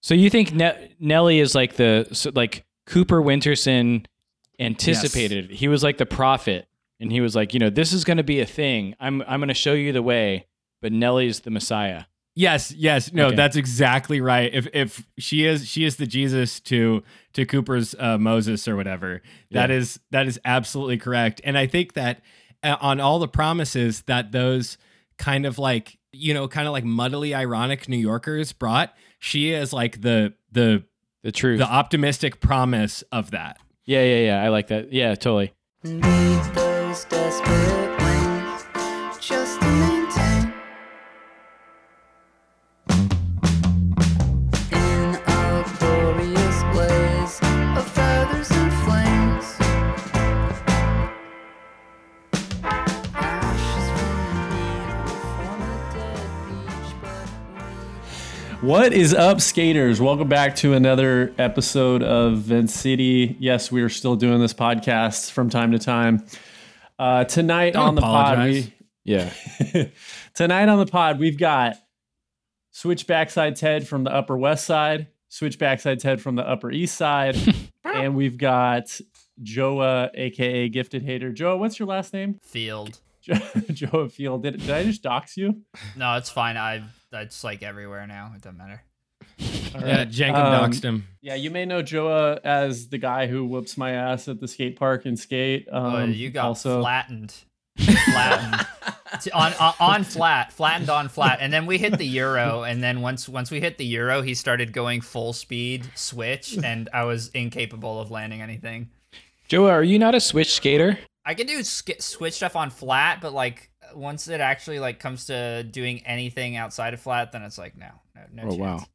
So you think ne- Nelly is like the so like Cooper Winterson anticipated? He was like the prophet, and he was like, you know, this is going to be a thing. I'm I'm going to show you the way, but Nelly's the Messiah. Yes, yes, no, Okay. that's exactly right. If if she is she is the Jesus to to Cooper's uh, Moses or whatever, that Yeah. is that is absolutely correct. And I think that uh, on all the promises that those kind of like you know kind of like muddily ironic New Yorkers brought, she is like the the The truth. the optimistic promise of that. yeah, yeah, yeah. I like that. Yeah, totally. What is up, skaters? Welcome back to another episode of Vent City. Yes, we are still doing this podcast from time to time. Uh, tonight Don't on the pod, we, Yeah. tonight on the pod, we've got Switch Backside Ted from the Upper West Side, Switch Backside Ted from the Upper East Side, and we've got Joa, aka Gifted Hater. Joa, what's your last name? field. Joa Field. Did, did I just dox you? No, it's fine. I that's like everywhere now. It doesn't matter. All Yeah, right. Jenkin Um, doxed him. Yeah, you may know Joa as the guy who whoops my ass at the skate park and skate. Um, oh, you got also, flattened. Flattened. T- on, on on flat, flattened on flat, and then we hit the euro, and then once once we hit the euro, he started going full speed switch, and I was incapable of landing anything. Joa, are you not a switch skater? I can do sk- switch stuff on flat, but like once it actually like comes to doing anything outside of flat, then it's like no, no, no Oh, chance. wow.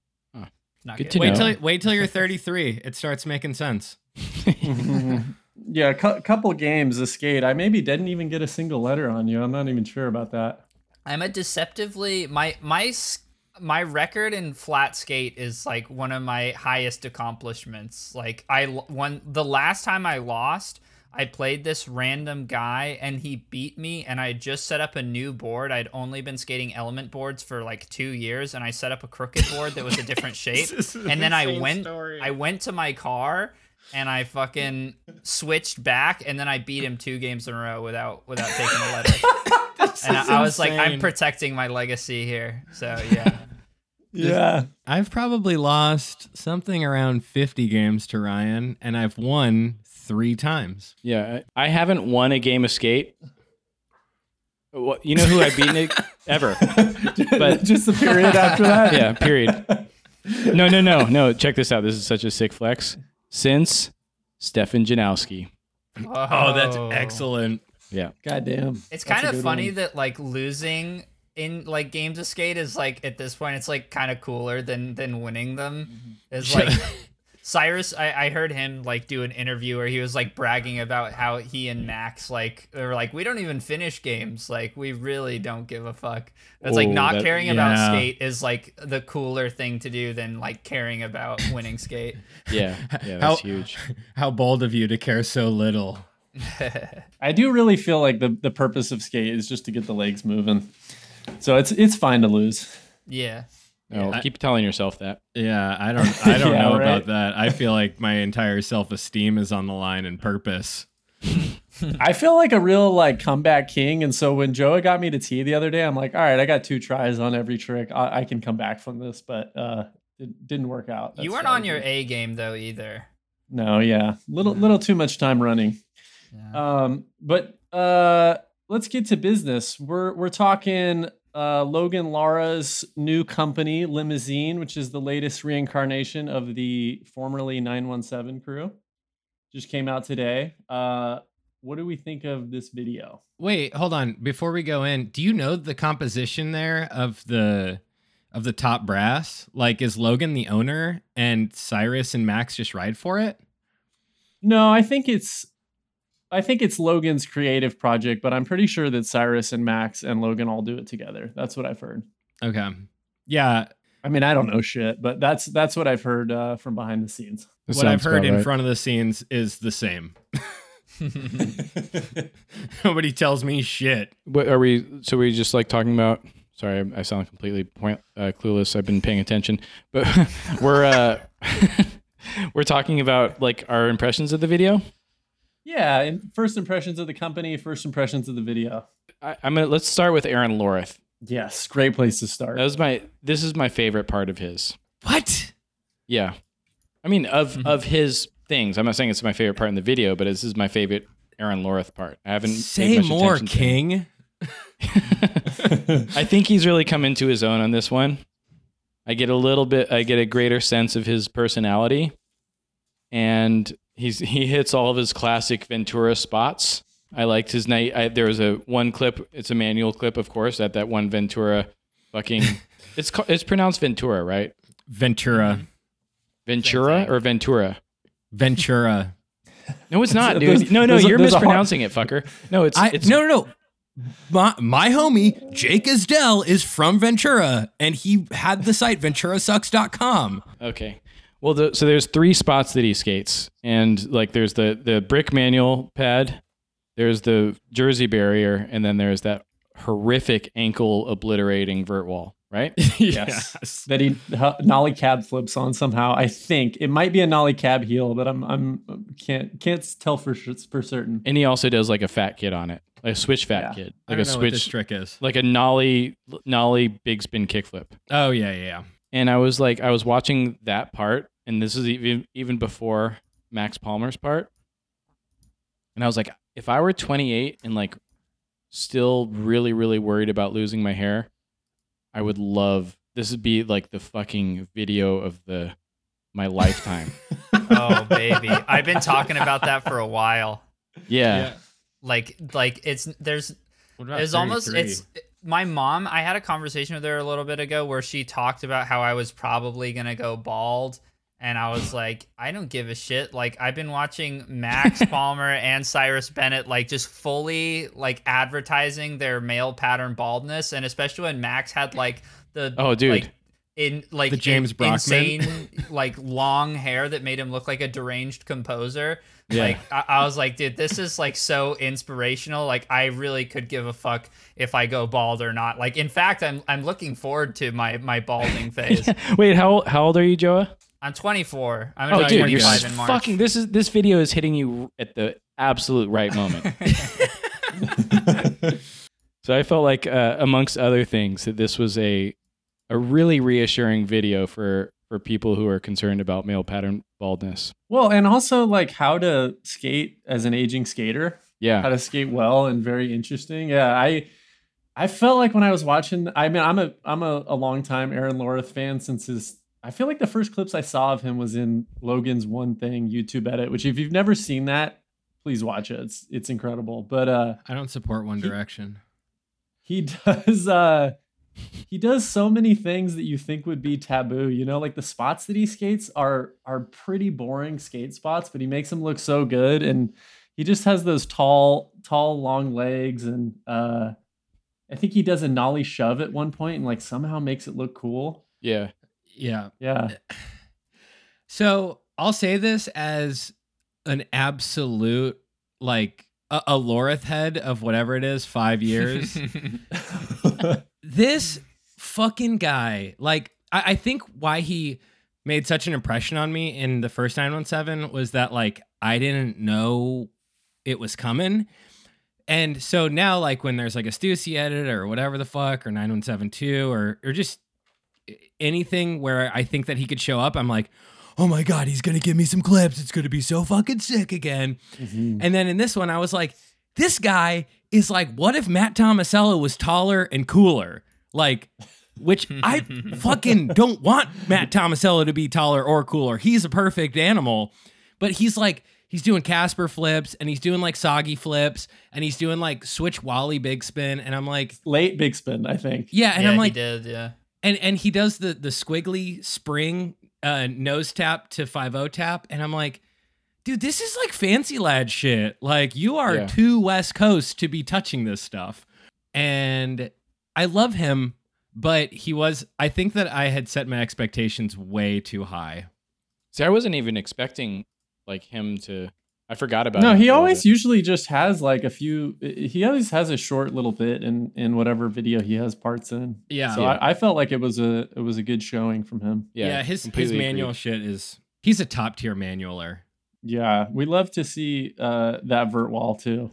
It's not Good good. to Wait know. till wait till you're 33. It starts making sense. yeah, a cou- couple games of skate. I maybe didn't even get a single letter on you. I'm not even sure about that. I'm a deceptively my my my record in flat skate is like one of my highest accomplishments. Like I one the last time I lost, I played this random guy and he beat me and I just set up a new board. I'd only been skating element boards for like 2 years and I set up a crooked board that was a different shape. An and then I went story. I went to my car and I fucking switched back and then I beat him two games in a row without without taking a letter. and I, I was like, I'm protecting my legacy here. So yeah, Yeah. I've probably lost something around 50 games to Ryan, and I've won three times. Yeah, I I haven't won a game of skate. You know who I've beaten ever? but just the period after that. Yeah, period. No, no, no, no. Check this out. This is such a sick flex. Since Stefan Janoski. Oh, that's oh. excellent. Yeah. Goddamn. It's kind of funny one. that like losing in like games of skate is like at this point it's like kind of cooler than than winning them. Mm-hmm. It's like Cyrus, I, I heard him like do an interview where he was like bragging about how he and Max like they were like we don't even finish games like we really don't give a fuck. It's like not that- caring about skate is like the cooler thing to do than like caring about winning skate. Yeah. Yeah, How- that's huge. How bold of you to care so little. I do really feel like the, the purpose of skate is just to get the legs moving. So it's it's fine to lose. yeah. No, I- keep telling yourself that. Yeah, I don't I don't Yeah, know right. about that. I feel like my entire self-esteem is on the line and purpose. I feel like a real like comeback king. And so when Joa got me to tea the other day, I'm like, all right, I got two tries on every trick. I, I can come back from this, but uh, it didn't work out. you weren't on your. A game though either. No, yeah, little little too much time running. Yeah. Um, but uh, let's get to business. We're we're talking uh, Logan Lara's new company, Limosine, which is the latest reincarnation of the formerly 917 crew. Just came out today. Uh, what do we think of this video? Wait, hold on. Before we go in, do you know the composition there of the of the top brass? Like is Logan the owner and Cyrus and Max just ride for it? No, I think it's I think it's Logan's creative project, but I'm pretty sure that Cyrus and Max and Logan all do it together. That's what I've heard. Okay. Yeah, I mean, I don't know shit, but that's that's what I've heard uh, from behind the scenes. That what I've heard about in right. front of the scenes is the same. Nobody tells me shit. What are we? So we just like talking about Sorry, I, I sound completely point, uh, clueless. I've been paying attention, but we're uh, we're talking about like our impressions of the video. Yeah, and first impressions of the company, first impressions of the video. I, I'm gonna let's start with Aaron Loreth. Yes, great place to start. That was my. This is my favorite part of his. What? Yeah, I mean of Mm-hmm. of his things. I'm not saying it's my favorite part in the video, but this is my favorite Aaron Loreth part. I haven't Say more, attention to him. King. I think he's really come into his own on this one. I get a little bit, I get a greater sense of his personality, and he's he hits all of his classic Ventura spots. I liked his night. I, there was a one clip. It's a manual clip, of course. At that one Ventura, fucking, it's called, it's pronounced Ventura, right? Ventura. Mm-hmm. Ventura or Ventura? Ventura. No, it's not, dude. No, no, there's you're there's a hard- mispronouncing it, fucker. No, it's I it's no no no. My, my homie Jake Isdell is from Ventura, and he had the site VenturaSucks.com. Okay. Well, the, so there's three spots that he skates, and like there's the the brick manual pad, there's the jersey barrier, and then there's that horrific ankle obliterating vert wall. Right? Yes. that he h- nollie cab flips on somehow. I think it might be a nollie cab heel, but I'm I'm can't can't tell for sure, for certain. And he also does like a fat kid on it, like a switch fat Yeah. kid, I like don't a know what this switch, trick is. like a nollie nollie big spin kickflip. Oh yeah yeah yeah. And I was like, I was watching that part, and this is even even before Max Palmer's part. And I was like, if I were 28 and like still really, really worried about losing my hair, I would love this would be like the fucking video of the my lifetime. Oh baby, I've been talking about that for a while. yeah. Like like it's there's it's almost it's my mom i had a conversation with her a little bit ago where she talked about how i was probably going to go bald and i was like i don't give a shit like i've been watching max palmer and cyrus bennett like just fully like advertising their male pattern baldness and especially when max had like the Oh, dude. like, in like The James in- Brockman? insane like long hair that made him look like a deranged composer Yeah. like I, I was like dude this is like so inspirational like i really could give a fuck if i go bald or not like in fact i'm i'm looking forward to my my balding phase Wait, how how old are you, Joa? I'm 24 i'm Oh, gonna be dude, you're in march fucking. This is this video is hitting you at the absolute right moment. So I felt like, uh, amongst other things, that this was a a really reassuring video for for people who are concerned about male pattern baldness. Well, and also like how to skate as an aging skater, Yeah, how to skate well, and very interesting. Yeah, I I felt like when I was watching. I mean, I'm a I'm a, a long time Aaron Loreth fan since his. I feel like the first clips I saw of him was in Logan's One Thing YouTube edit, which if you've never seen that, please watch it. It's it's incredible. But uh, I don't support One He- Direction. he does uh he does so many things that you think would be taboo you know like the spots that he skates are are pretty boring skate spots but he makes them look so good and he just has those tall tall long legs and uh i think he does a nollie shove at one point and like somehow makes it look cool yeah. Yeah. yeah So I'll say this as an absolute like a, a Loreth head of whatever it is, five years. this fucking guy, like, I, I think why he made such an impression on me in the first 917 was that, like, I didn't know it was coming. And so now, like, when there's like a Stussy edit or whatever the fuck, or 9172, or, or just anything where I think that he could show up, I'm like, oh my God, he's going to give me some clips. It's going to be so fucking sick again. Mhm. And then in this one, I was like, this guy is like, what if Matt Tomasello was taller and cooler? Like, which I fucking don't want Matt Tomasello to be taller or cooler. He's a perfect animal, but he's like, he's doing Casper flips and he's doing like soggy flips and he's doing like switch Wally big spin. And I'm like, late big spin i think yeah. And yeah, I'm he like, did yeah and and he does the the squiggly spring uh nose tap to 5 tap. And i'm like dude this is like fancy lad shit. Like you are Yeah. too west coast to be touching this stuff. And i love him but he was i think that i had set my expectations way too high. See, I wasn't even expecting like him to I forgot about. No, him he for a little always bit. usually just has like a few. He always has a short little bit in in whatever video he has parts in. Yeah. So Yeah. I, I felt like it was a it was a good showing from him. Yeah, Yeah, his his completely agree. manual shit is he's a top tier manualer. Yeah, we love to see uh, that vert wall too.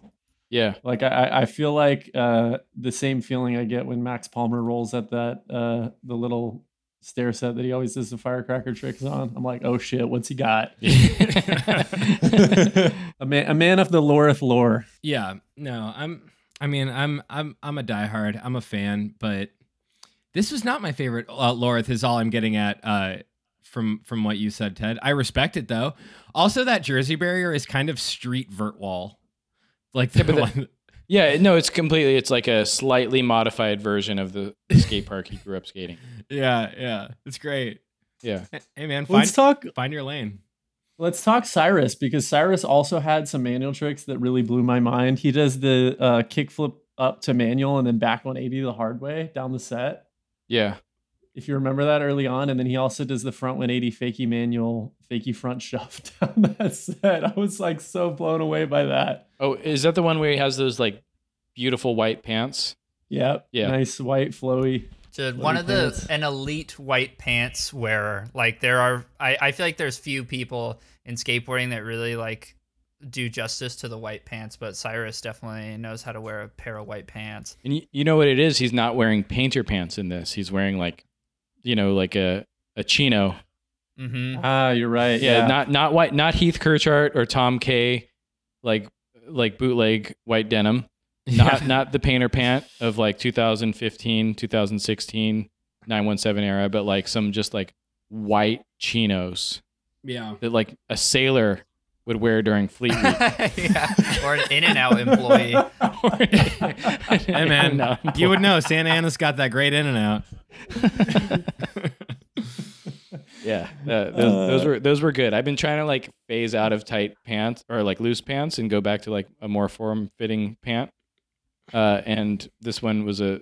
Yeah, Like I- I, I feel like uh, the same feeling I get when Max Palmer rolls at that uh, the little stair set that he always does the firecracker tricks on. I'm like, oh shit, what's he got? a man, a man of the Loreth lore. Yeah, no, I'm. I mean, I'm I'm I'm a diehard. I'm a fan, but this was not my favorite. Uh, Loreth is all I'm getting at. Uh, from from what you said, Ted. I respect it though. Also, that Jersey barrier is kind of street vert wall, like the Yeah, but that- one. Yeah. No, it's completely. It's like a slightly modified version of the skate park he grew up skating. yeah, yeah, it's great. Yeah, Hey man, find Let's talk. find your lane. Let's talk Cyrus because Cyrus also had some manual tricks that really blew my mind. He does the uh, kickflip up to manual and then back 180 the hard way down the set. yeah. If you remember that early on, and then he also does the front 180 fakie manual, fakie front shove down that set. I was like so blown away by that. Oh, is that the one where he has those like beautiful white pants? Yep. Yeah. Nice white flowy. Dude, one of the an elite white pants wearer. Like there are, I, I feel like there's few people in skateboarding that really like do justice to the white pants, but Cyrus definitely knows how to wear a pair of white pants. And you, you know what it is? He's not wearing painter pants in this. He's wearing like, you know, like a a chino. Mm-hmm. Ah, you're right. Yeah, Yeah. not not white, not Heath Kirchart or Tom K, like like bootleg white denim. Not not the painter pant of like 2015, 2016, 917 era, but like some just like white chinos yeah. that like a sailor would wear during Fleet Week. yeah, or an In and Out employee. Hey man, you would know Santa Ana's got that great in and out. Yeah, uh, those, those were those were good. I've been trying to like phase out of tight pants or like loose pants and go back to like a more form fitting pant. Uh, and this one was a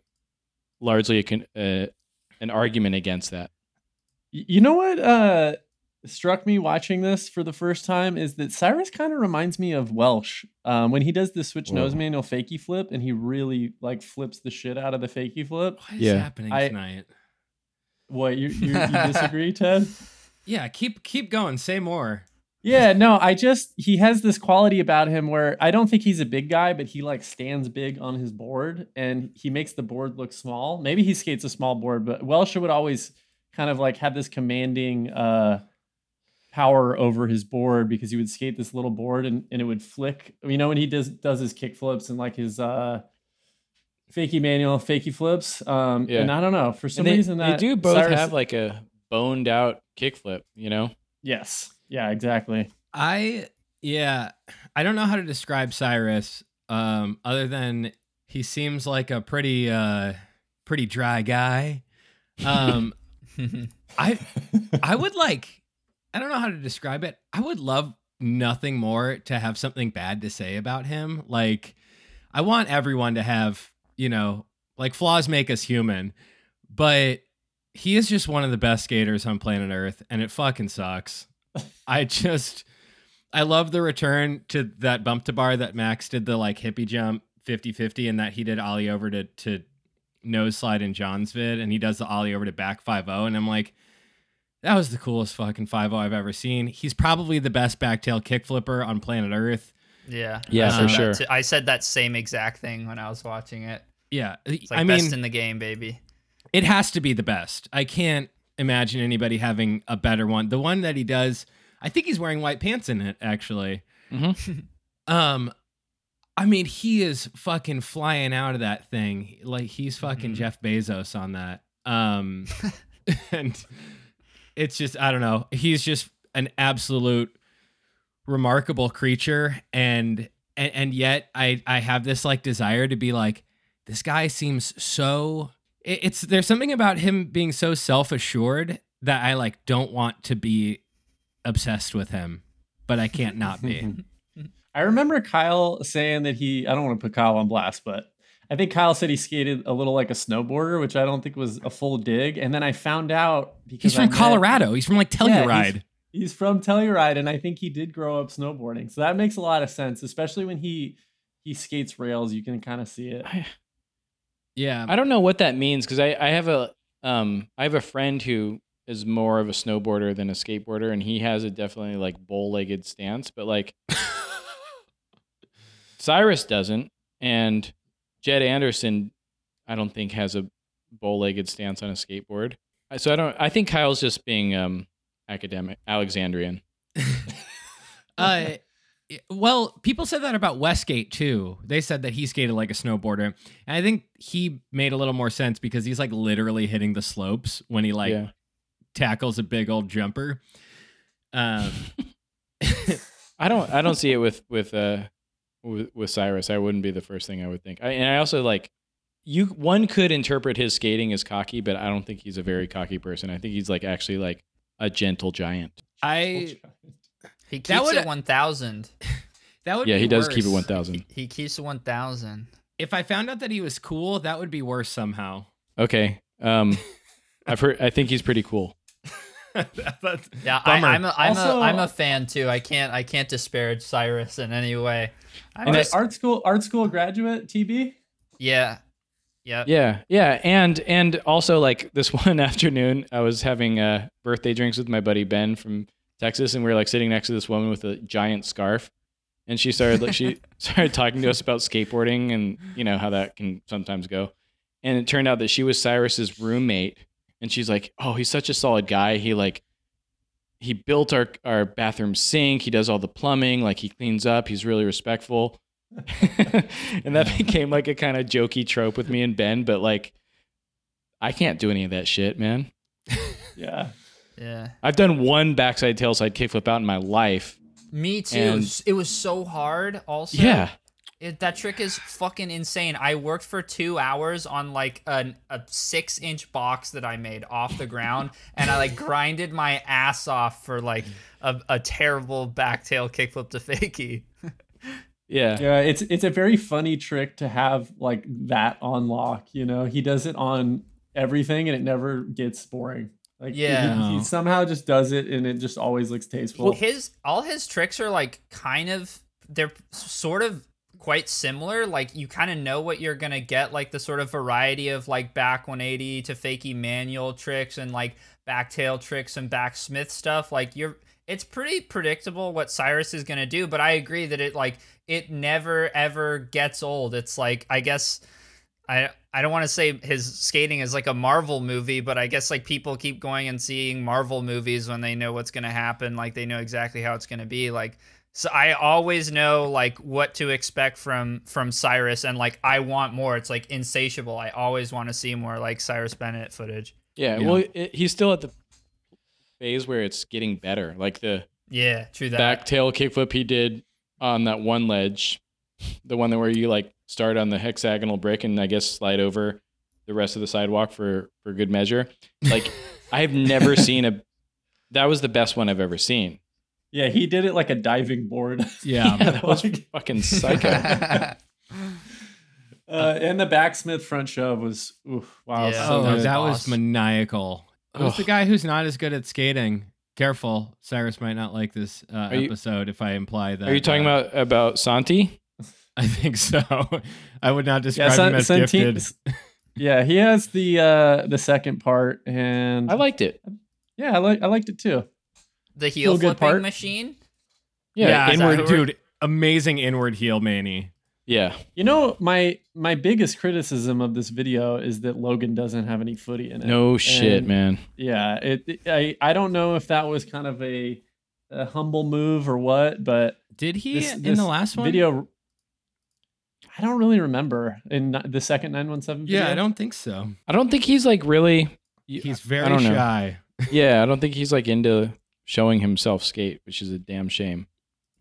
largely a, con- uh, an argument against that. You know what uh, struck me watching this for the first time is that Cyrus kind of reminds me of Welsh um, when he does the switch nose manual fakie flip and he really like flips the shit out of the fakie flip. What is Yeah. happening I- tonight? What you you, you disagree, Ted? Yeah, keep keep going. Say more. Yeah, no, I just he has this quality about him where I don't think he's a big guy, but he like stands big on his board and he makes the board look small. Maybe he skates a small board, but Welsher would always kind of like have this commanding uh power over his board because he would skate this little board and, and it would flick. You know, when he does does his kick flips and like his uh fakey manual, fakey flips. Um Yeah. and I don't know, for some they, reason they that do both Cyrus- have like a boned out kickflip, you know? Yes. Yeah, exactly. I yeah, I don't know how to describe Cyrus um other than he seems like a pretty uh pretty dry guy. Um I I would like I don't know how to describe it. I would love nothing more to have something bad to say about him. Like I want everyone to have, you know, like flaws make us human, but he is just one of the best skaters on planet Earth and it fucking sucks. I just I love the return to that bump to bar that Max did the like hippie jump 50-50 and that he did ollie over to to nose slide in John's vid and he does the ollie over to back 5-0 and I'm like that was the coolest fucking 5-0 I've ever seen. He's probably the best backtail kick flipper on planet Earth. Yeah, Yeah, I for sure. too- I said that same exact thing when I was watching it. Yeah, It's like I best mean in the game, baby. it has to be the best. I can't imagine anybody having a better one. The one that he does, I think he's wearing white pants in it actually. Mhm. Um I mean, he is fucking flying out of that thing. Like he's fucking Mhm. Jeff Bezos on that. Um and it's just I don't know. He's just an absolute remarkable creature and and, and yet I I have this like desire to be like this guy seems so it- it's there's something about him being so self-assured that I like don't want to be obsessed with him, but I can't not be. I remember Kyle saying that he, I don't want to put Kyle on blast, but I think Kyle said he skated a little like a snowboarder, which I don't think was a full dig. And then I found out because He's I from met- Colorado. He's from like Yeah, he's- Telluride. he's from Telluride, and I think he did grow up snowboarding. So that makes a lot of sense, especially when he he skates rails. You can kind of see it. I, Yeah. I don't know what that means because I, I have a um I have a friend who is more of a snowboarder than a skateboarder, and he has a definitely like bow legged stance, but like Cyrus doesn't, and Jed Anderson, I don't think has a bow legged stance on a skateboard. So I don't. I think Kyle's just being um academic, Alexandrian. uh, well, people said that about Westgate too. They said that he skated like a snowboarder, and I think he made a little more sense because he's like literally hitting the slopes when he like yeah, tackles a big old jumper. Um, I don't. I don't see it with with uh with, with Cyrus. I wouldn't be the first thing I would think. I, and I also like you. One could interpret his skating as cocky, but I don't think he's a very cocky person. I think he's like actually like a gentle giant. I He That keeps would- it 1000. that would Yeah, be he does keep it worse. one thousand. He keeps it 1000. If I found out that he was cool, that would be worse somehow. Okay. Um, I've heard. I think he's pretty cool. Yeah, I, Bummer. I'm a, I'm Also- a I'm a fan too. I can't I can't disparage Cyrus in any way. I'm just, art school art school graduate TB. yeah, yeah, Yeah, yeah, and and also like this one afternoon, I was having uh, birthday drinks with my buddy Ben from Texas, and we were like sitting next to this woman with a giant scarf, and she started like she started talking to us about skateboarding and you know how that can sometimes go, and it turned out that she was Cyrus's roommate, and she's like, oh, he's such a solid guy. He like he built our our bathroom sink. He does all the plumbing. Like he cleans up. He's really respectful. and that became like a kind of jokey trope with me and Ben, but like I can't do any of that shit, man. Yeah. Yeah. I've done one backside tailside kickflip out in my life. Me too. And- it was so hard. Also, Yeah. It, that trick is fucking insane. I worked for two hours on like an, a six inch box that I made off the ground, and I like grinded my ass off for like a, a terrible back tail kickflip to fakie. Yeah. Yeah, it's it's a very funny trick to have like that on lock. You know, he does it on everything, and it never gets boring. Like, Yeah. he, somehow just does it, and it just always looks tasteful. Well, his all his tricks are like kind of they're sort of quite similar like you kind of know what you're gonna get like the sort of variety of like back 180 to fakie manual tricks and like back tail tricks and back smith stuff like you're it's pretty predictable what cyrus is gonna do but i agree that it like it never ever gets old it's like i guess I I don't want to say his skating is like a Marvel movie, but I guess like people keep going and seeing Marvel movies when they know what's going to happen, like they know exactly how it's going to be. Like so I always know like what to expect from from Cyrus and like I want more. It's like insatiable. I always want to see more like Cyrus Bennett footage. Yeah. Yeah. Well, it, he's still at the phase where it's getting better. Like the Yeah, true that. back tail kickflip he did on that one ledge, the one that where you like start on the hexagonal brick and I guess slide over the rest of the sidewalk for for good measure. Like I have never seen a that was the best one I've ever seen. yeah, he did it like a diving board. yeah. Yeah, that was Like- fucking psycho. Uh, and the backsmith front shove was oof, wow. Yeah. so oh, good. that was Boss. maniacal. Who's the Ugh. guy who's not as good at skating? Careful, Cyrus might not like this uh, you- episode if I imply that. Are you talking uh, about about Santi? I think so. I would not yeah, describe San- him as Santin- gifted. yeah, he has the uh the second part, and I liked it. yeah, I like I liked it too. the heel Feel good flipping part. machine. Yeah, is that inward, who dude. Amazing inward heel manny. yeah. You know, my my biggest criticism of this video is that Logan doesn't have any footy in it. No shit, And, man. Yeah, it, it- I I don't know if that was kind of a, a humble move or what, but Did he this, in this the last one? video, I don't really remember in the second nine one seven. Yeah, I don't think so. I don't think he's like really. He's I very don't know. shy. Yeah, I don't think he's like into showing himself skate, which is a damn shame.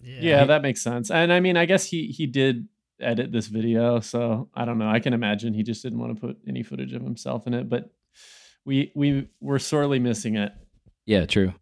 Yeah, that makes sense. And I mean, I guess he he did edit this video, so I don't know. I can imagine he just didn't want to put any footage of himself in it, but we we were sorely missing it. Yeah, true.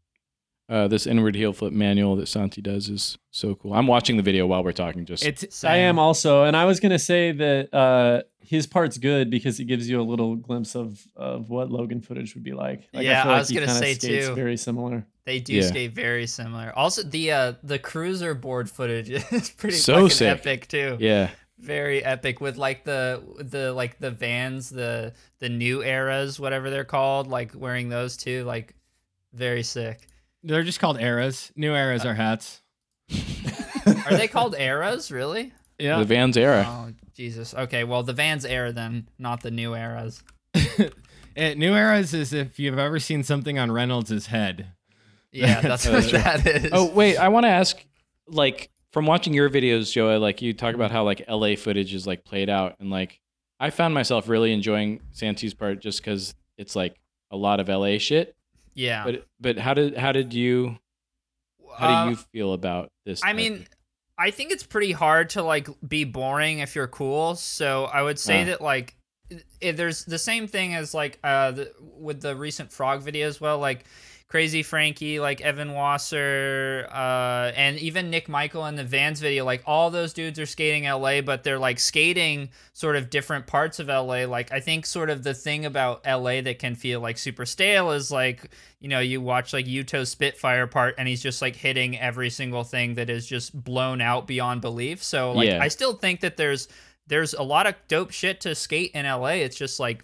Uh, this inward heel flip manual that Santi does is so cool. I'm watching the video while we're talking. Just It's I am also, and I was gonna say that uh, his part's good because it gives you a little glimpse of of what Logan footage would be like. like Yeah, feel I like was he gonna say too. Very similar. They do Yeah. skate very similar. Also, the uh the cruiser board footage is pretty So sick. epic too. Yeah. Very epic with like the the like the vans, the the new eras, whatever they're called, like wearing those too, like very sick. They're just called eras. New eras are hats. Are they called eras? Really? Yeah. The Vans era. Oh Jesus. Okay, well the Vans era then, not the new eras. Eh, new eras is if you've ever seen something on Reynolds' head. Yeah, that's what that is. Oh wait, I want to ask, like, from watching your videos, Joey, like you talk about how like LA footage is like played out, and like I found myself really enjoying Santi's part just because it's like a lot of LA shit. Yeah. But but how did how did you how do Uh, you feel about this? I mean, of- I think it's pretty hard to like be boring if you're cool. So I would say that like there's the same thing as like uh the, with the recent frog video as well, like Crazy Frankie, like Evan Wasser, uh, and even Nick Michael in the Vans video. Like all those dudes are skating LA, but they're like skating sort of different parts of LA. Like I think sort of the thing about LA that can feel like super stale is like you know you watch like Yuto Spitfire part and he's just like hitting every single thing that is just blown out beyond belief. So like Yeah. I still think that there's there's a lot of dope shit to skate in LA. It's just like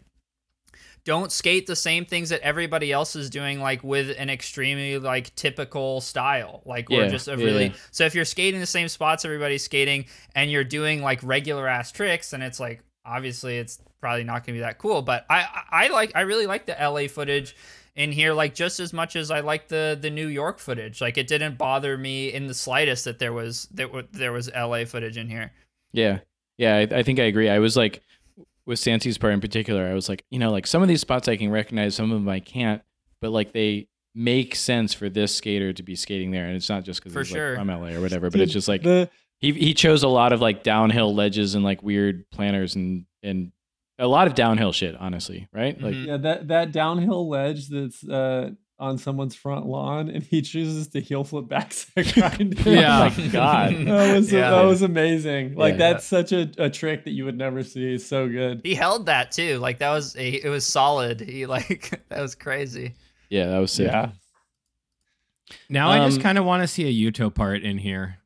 don't skate the same things that everybody else is doing like with an extremely like typical style. Like or Yeah, just a really yeah. so if you're skating the same spots everybody's skating and you're doing like regular ass tricks and it's like obviously it's probably not gonna be that cool. But i i I like i really like the la footage in here like just as much as i like the the new york footage. Like it didn't bother me in the slightest that there was that w- there was la footage in here. Yeah. Yeah I, I think I agree. I was like with Santi's part in particular, I was like you know like some of these spots I can recognize, some of them I can't, but like they make sense for this skater to be skating there, and it's not just because For he's sure. like from LA or whatever, but it's just like the he he chose a lot of like downhill ledges and like weird planners and and a lot of downhill shit honestly right like Mhm. yeah that that downhill ledge that's uh on someone's front lawn and he chooses to heel flip backside grind. it. Yeah. oh my god that was Yeah. that was amazing. Like Yeah. that's such a, a trick that you would never see. It's so good. he held that too like that was it was solid he like that was crazy yeah that was sick Yeah. Now I just Um, kind of want to see a Yuto part in here.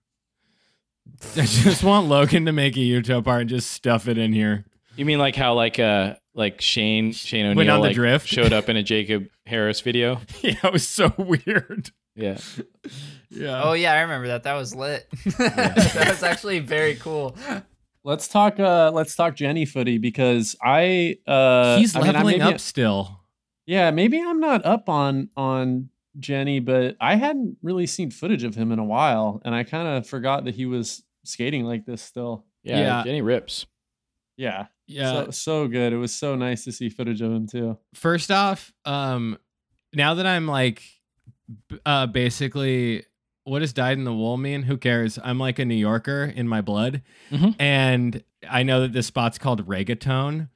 I just want Logan to make a Yuto part and just stuff it in here. you mean like how like uh like shane shane Went o'neill on the like, drift? showed up in a jacob harris video yeah, it was so weird. yeah Yeah. Oh yeah, I remember that. That was lit. that was actually very cool. Let's talk uh let's talk Jenny footy because I uh He's I mean, I leveling maybe- up still. Yeah, maybe I'm not up on on Jenny, but I hadn't really seen footage of him in a while, and I kind of forgot that he was skating like this still. yeah, Yeah. jenny rips Yeah, Yeah. so, so good. It was so nice to see footage of him too. First off, um, now that I'm like, uh, basically, what does dyed in the wool mean? Who cares? I'm like a New Yorker in my blood, Mhm. and I know that this spot's called reggaeton,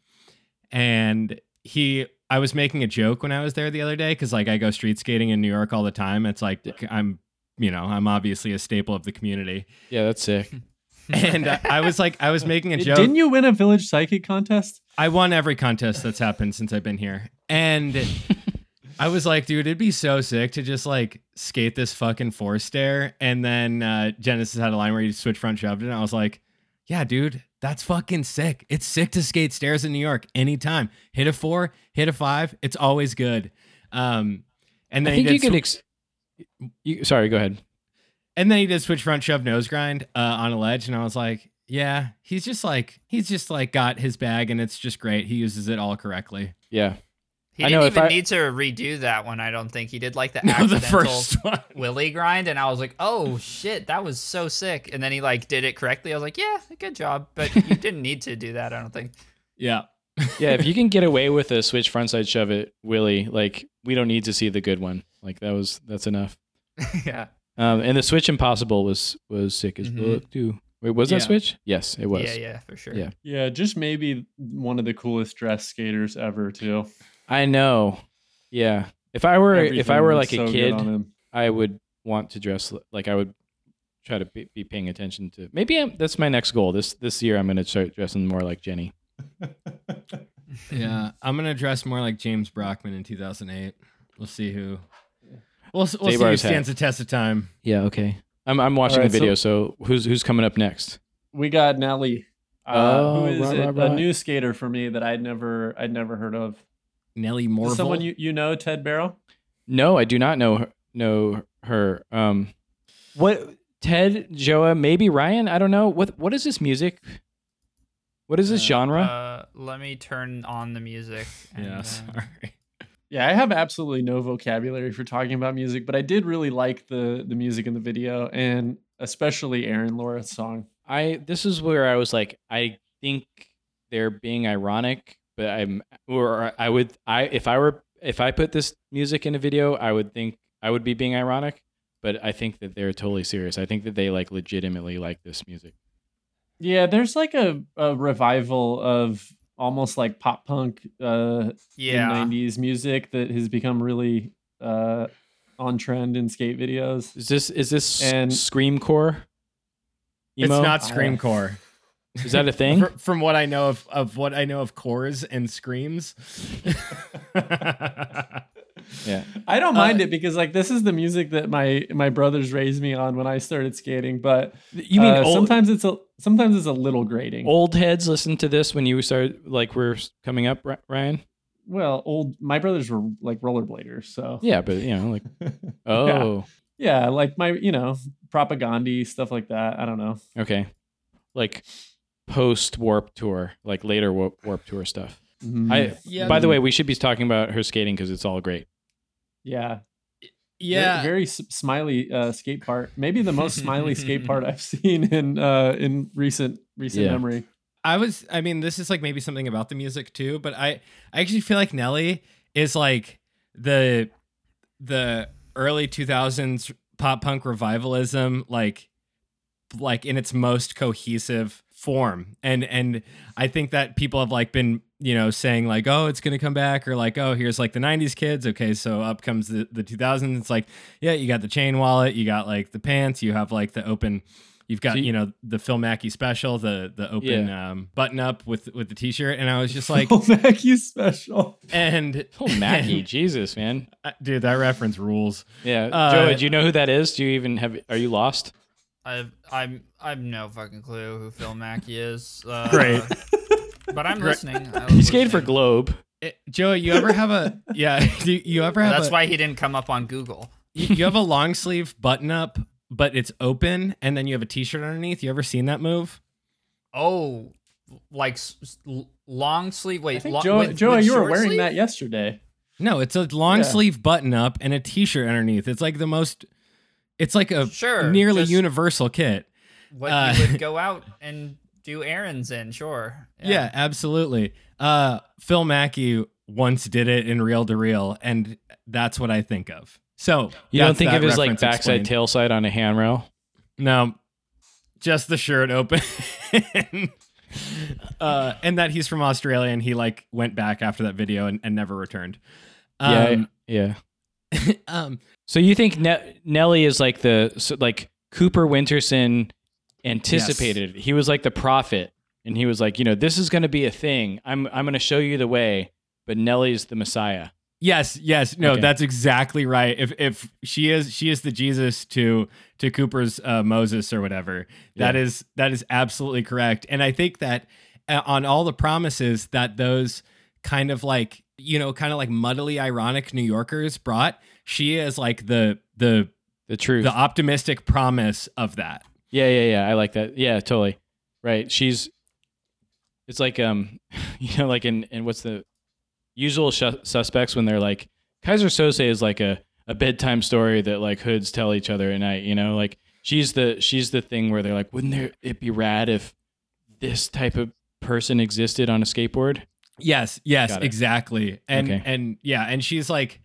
and he. I was making a joke when I was there the other day because like I go street skating in New York all the time. It's like I'm, you know, I'm obviously a staple of the community, yeah that's sick and I, I was like, I was making a joke. Didn't you win a village psychic contest? I won every contest that's happened since I've been here. And I was like, dude, it'd be so sick to just like skate this fucking four stair. And then uh, Genesis had a line where you switch front shoved it. And I was like, yeah, dude, that's fucking sick. It's sick to skate stairs in New York anytime. Hit a four, hit a five. It's always good. Um, and i then he think you did could sw- ex- you, sorry go ahead and then he did switch front shove nose grind uh, on a ledge, and I was like, yeah, he's just like he's just like got his bag, and it's just great. He uses it all correctly. yeah He I didn't know, if even I- need to redo that one. I don't think he did like the No, the accidental first one. willy grind, and I was like, "Oh shit, that was so sick!" And then he like did it correctly. I was like, "Yeah, good job," but you didn't need to do that. I don't think. Yeah. yeah if you can get away with a switch frontside shove it willie like we don't need to see the good one like that was that's enough yeah. Um and the switch impossible was was sick as Mhm. fuck too wait was that Yeah. switch yes it was Yeah, yeah, for sure. Yeah. Yeah, just maybe one of the coolest dress skaters ever too. I know. Yeah. If I were if I were like a so good kid. I would want to dress like I would try to be, be paying attention to. Maybe I'm, that's my next goal. This this year I'm going to start dressing more like Jenny. Yeah. I'm gonna dress more like James Brockman in 2008. We'll see who. We'll, we'll see who Zabar's hat. stands the test of time. Yeah. Okay. I'm I'm watching Alright, the video. So, who's who's coming up next? We got Nelly, uh, Oh, who is right, a, right, a new skater for me that I'd never I'd never heard of. Nelly Is Morville. Someone you, you know, Ted Barrow? No, I do not know her, know her. Um, what Ted, Joa, maybe Ryan? I don't know. What what is this music? What is this genre? Uh, let me turn on the music. and, yeah, uh, sorry. Yeah, I have absolutely no vocabulary for talking about music, but I did really like the the music in the video and especially Aaron Laura's song. I this is where I was like, I think they're being ironic, but I'm or I would I if I were if I put this music in a video, I would think I would be being ironic, but I think that they're totally serious. I think that they like legitimately like this music. Yeah, there's like a, a revival of almost like pop punk uh yeah. 90s music that has become really uh on trend in skate videos. Is this is this And- screamcore? It's Emo? not scream core Is that a thing? From what I know of, of what I know of cores and screams. yeah. I don't Uh, mind it because like this is the music that my my brothers raised me on when I started skating, but You mean uh, old sometimes it's a sometimes it's a little grating. old heads listen to this when you started like we're coming up, Ryan? Well, old my brothers were like rollerbladers, so Yeah, but you know, like oh, yeah, like my you know propaganda stuff like that. I don't know. okay, like post Warp Tour, like later Warp, warp Tour stuff. Mhm. I Yeah, by the way, we should be talking about her skating because it's all great. Yeah, yeah. very, very smiley uh, skate part. Maybe the most smiley skate part I've seen in uh, in recent recent Yeah. memory. I was I mean this is like maybe something about the music too, but I I actually feel like Nelly is like the the early 2000s pop punk revivalism like like in its most cohesive form. And and I think that people have like been, you know, saying like, "Oh, it's going to come back," or like, "Oh, here's like the 90s kids." Okay, so up comes the the 2000s. It's like, yeah, you got the chain wallet, you got like the pants, you have like the open You've got So you- you know the Phil Mackey special, the the open um, button up with with the t-shirt, and I was just like, oh, Mackey special. and Oh, Mackey, Jesus, man. Uh, dude, that reference rules. Yeah, Uh, Joe, do you know who that is? Do you even have? Are you lost? I've I'm I've no fucking clue who Phil Mackey is. Uh, Great. but I'm listening. I He skated for. Globe. Eh, Joe, you ever have a yeah? Do you ever have That's a, why he didn't come up on Google. you, you have a long sleeve button up, but it's open, and then you have a t-shirt underneath. You ever seen that move? Oh, like s- s- l- long sleeve. Wait, I think lo- Joe, with- Joe, with you were wearing sleeve? that yesterday. No, it's a long Yeah. sleeve button up and a t-shirt underneath. It's like the most. It's like a Sure, nearly universal kit. What uh, you would go out and do errands in? Sure. Yeah, absolutely. Uh, Phil Mackey once did it in Reel to Reel, and that's what I think of. So You don't think of his like backside explained. tail side on a handrail? No, just the shirt open. uh, and that he's from Australia, and he like went back after that video and, and never returned. Um, yeah, yeah. um, So you think ne- Nelly is like the so like Cooper Winterson anticipated? He was like the prophet, and he was like, you know, this is going to be a thing. I'm I'm going to show you the way, but Nelly's the Messiah. Yes, yes, no, Okay. that's exactly right. If if she is she is the Jesus to to Cooper's uh, Moses or whatever, that Yeah. is that is absolutely correct. And I think that uh, on all the promises that those kind of like you know kind of like muddily ironic New Yorkers brought, she is like the the The truth. the optimistic promise of that. Yeah, yeah, yeah. I like that. Yeah, totally. Right. She's. It's like um, you know, like in in what's the usual sh- suspects when they're like Keyser Söze is like a a bedtime story that like hoods tell each other at night. You know, like she's the she's the thing where they're like, wouldn't there it be rad if this type of person existed on a skateboard? Yes, yes, exactly. And Okay. and yeah, and she's like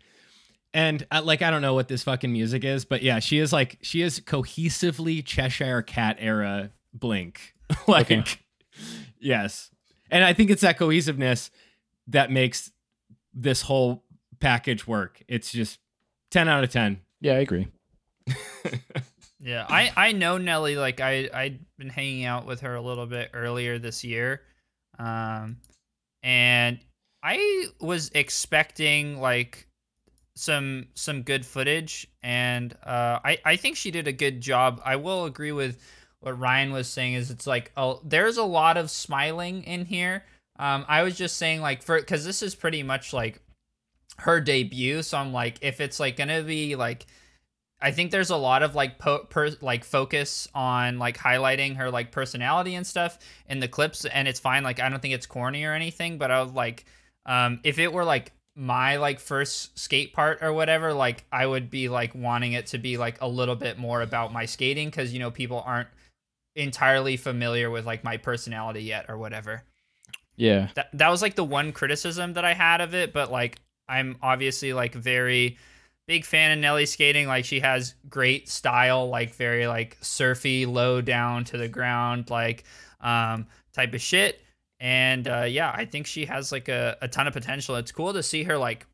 and uh, like I don't know what this fucking music is, but yeah, she is like she is cohesively Cheshire Cat era Blink. like Okay. yes. And I think it's that cohesiveness that makes this whole package work. It's just 10 out of 10. Yeah, I agree. Yeah, I I know Nelly. Like I I'd been hanging out with her a little bit earlier this year, um, and I was expecting like some some good footage, and uh, I I think she did a good job. I will agree with what Ryan was saying. Is it's like oh, there's a lot of smiling in here. Um, I was just saying like for because this is pretty much like her debut, so I'm like if it's like gonna be like. I think there's a lot of like po- per- like focus on like highlighting her like personality and stuff in the clips, and it's fine. Like I don't think it's corny or anything, but I was like, um, if it were like my like first skate part or whatever, like I would be like wanting it to be like a little bit more about my skating because you know people aren't entirely familiar with like my personality yet or whatever. Yeah. That that was like the one criticism that I had of it, but like I'm obviously like very big fan of Nelly skating. Like she has great style, like very like surfy, low down to the ground, like um type of shit. And uh yeah, I think she has like a, a ton of potential. It's cool to see her like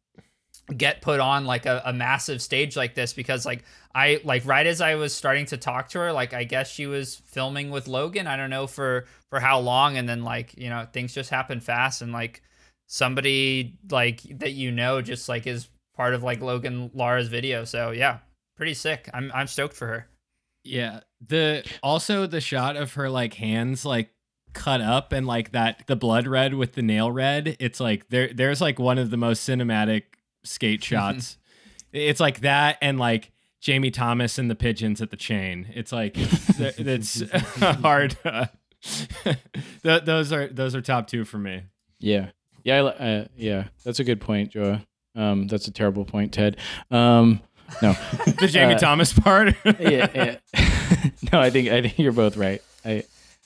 get put on like a, a massive stage like this because like I like right as I was starting to talk to her, like I guess she was filming with Logan. I don't know for for how long, and then like you know things just happen fast, and like somebody like that you know just like is part of like Logan Lara's video. So yeah, pretty sick. I'm I'm stoked for her. Yeah. The also the shot of her like hands like cut up and like that the blood red with the nail red. It's like there there's like one of the most cinematic skate shots. it's like that and like Jamie Thomas and the pigeons at the chain. It's like it's, it's hard. uh, th- those are those are top two for me. Yeah. Yeah. I, uh, yeah. That's a good point, Joa. Um, that's a terrible point, Ted. Um, no. The Jamie Uh, Thomas part. yeah, yeah. no, I think I think you're both right. I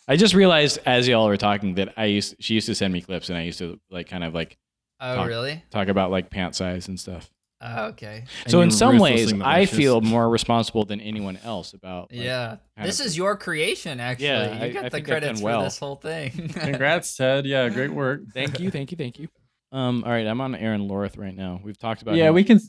I just realized as y'all were talking that I used she used to send me clips and I used to like kind of like Oh Talk- really? talk about like pant size and stuff. Oh, okay. And so in some ways, ruthlessly I feel more responsible than anyone else about. like- yeah, this of- is your creation. Actually, Yeah, I- you get I the think I've credits done for well. this whole thing. Congrats, Ted. Yeah, great work. Thank you, thank you, thank you. Um, all right, I'm on Aaron Loreth right now. We've talked about. yeah, him. we can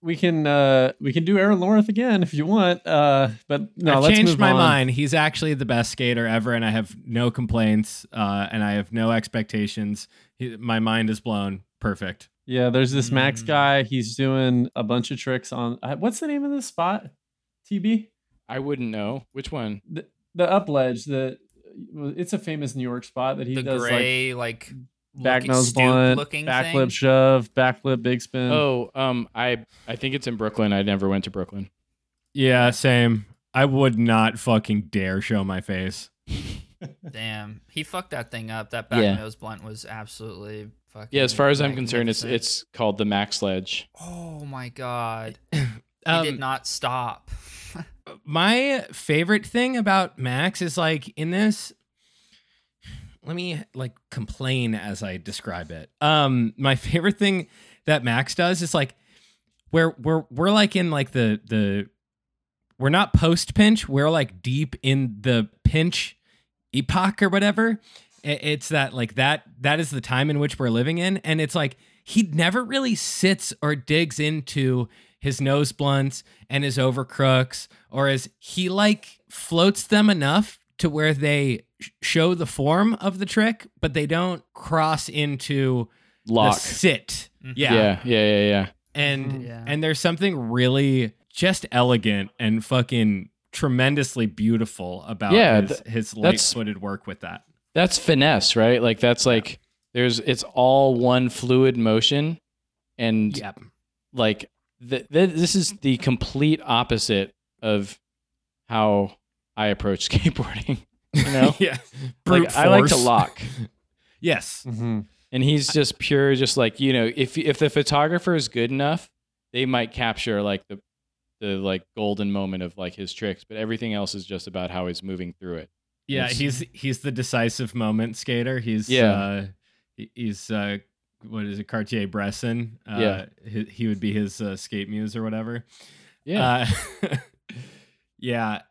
we can uh we can do Aaron Loreth again if you want. Uh but no, I've let's changed move my on. mind. He's actually the best skater ever, and I have no complaints. Uh, and I have no expectations. He, my mind is blown. Perfect. Yeah, there's this Max Mm. guy. He's doing a bunch of tricks on uh, what's the name of this spot? TB? I wouldn't know which one. The the up ledge, the it's a famous New York spot that he the does like like, back nose blunt, looking backflip thing. shove, backflip big spin. Oh, um, I I think it's in Brooklyn. I never went to Brooklyn. Yeah, same. I would not fucking dare show my face. Damn, he fucked that thing up. That back Yeah. nose blunt was absolutely fucking. Yeah, as far as I'm concerned, it's it's called the Max Ledge. Oh my god, he Um, did not stop. my favorite thing about Max is like in this let me like complain as I describe it. Um my favorite thing that Max does is like we're we're we're like in like the the we're not post pinch, we're like deep in the pinch epoch or whatever. It's that like that that is the time in which we're living in and it's like he never really sits or digs into his nose blunts and his overcrooks or as he like floats them enough to where they show the form of the trick but they don't cross into Lock. the sit Mhm. yeah, Yeah, yeah, yeah, yeah. and Yeah. and there's something really just elegant and fucking tremendously beautiful about Yeah, his, th- his light-footed work with that That's finesse, right? Like that's like there's it's all one fluid motion, and yep like th- th- this is the complete opposite of how I approach skateboarding. You know, yeah like Brute I like to force. lock. yes Mhm. and he's just pure just like you know if if the photographer is good enough they might capture like the the like golden moment of like his tricks but everything else is just about how he's moving through it Yeah, Yes. he's he's the decisive moment skater. He's Yeah. uh, he- he's uh, what is it, Cartier Bresson? Uh, Yeah. he, he would be his uh, skate muse or whatever. yeah uh, yeah.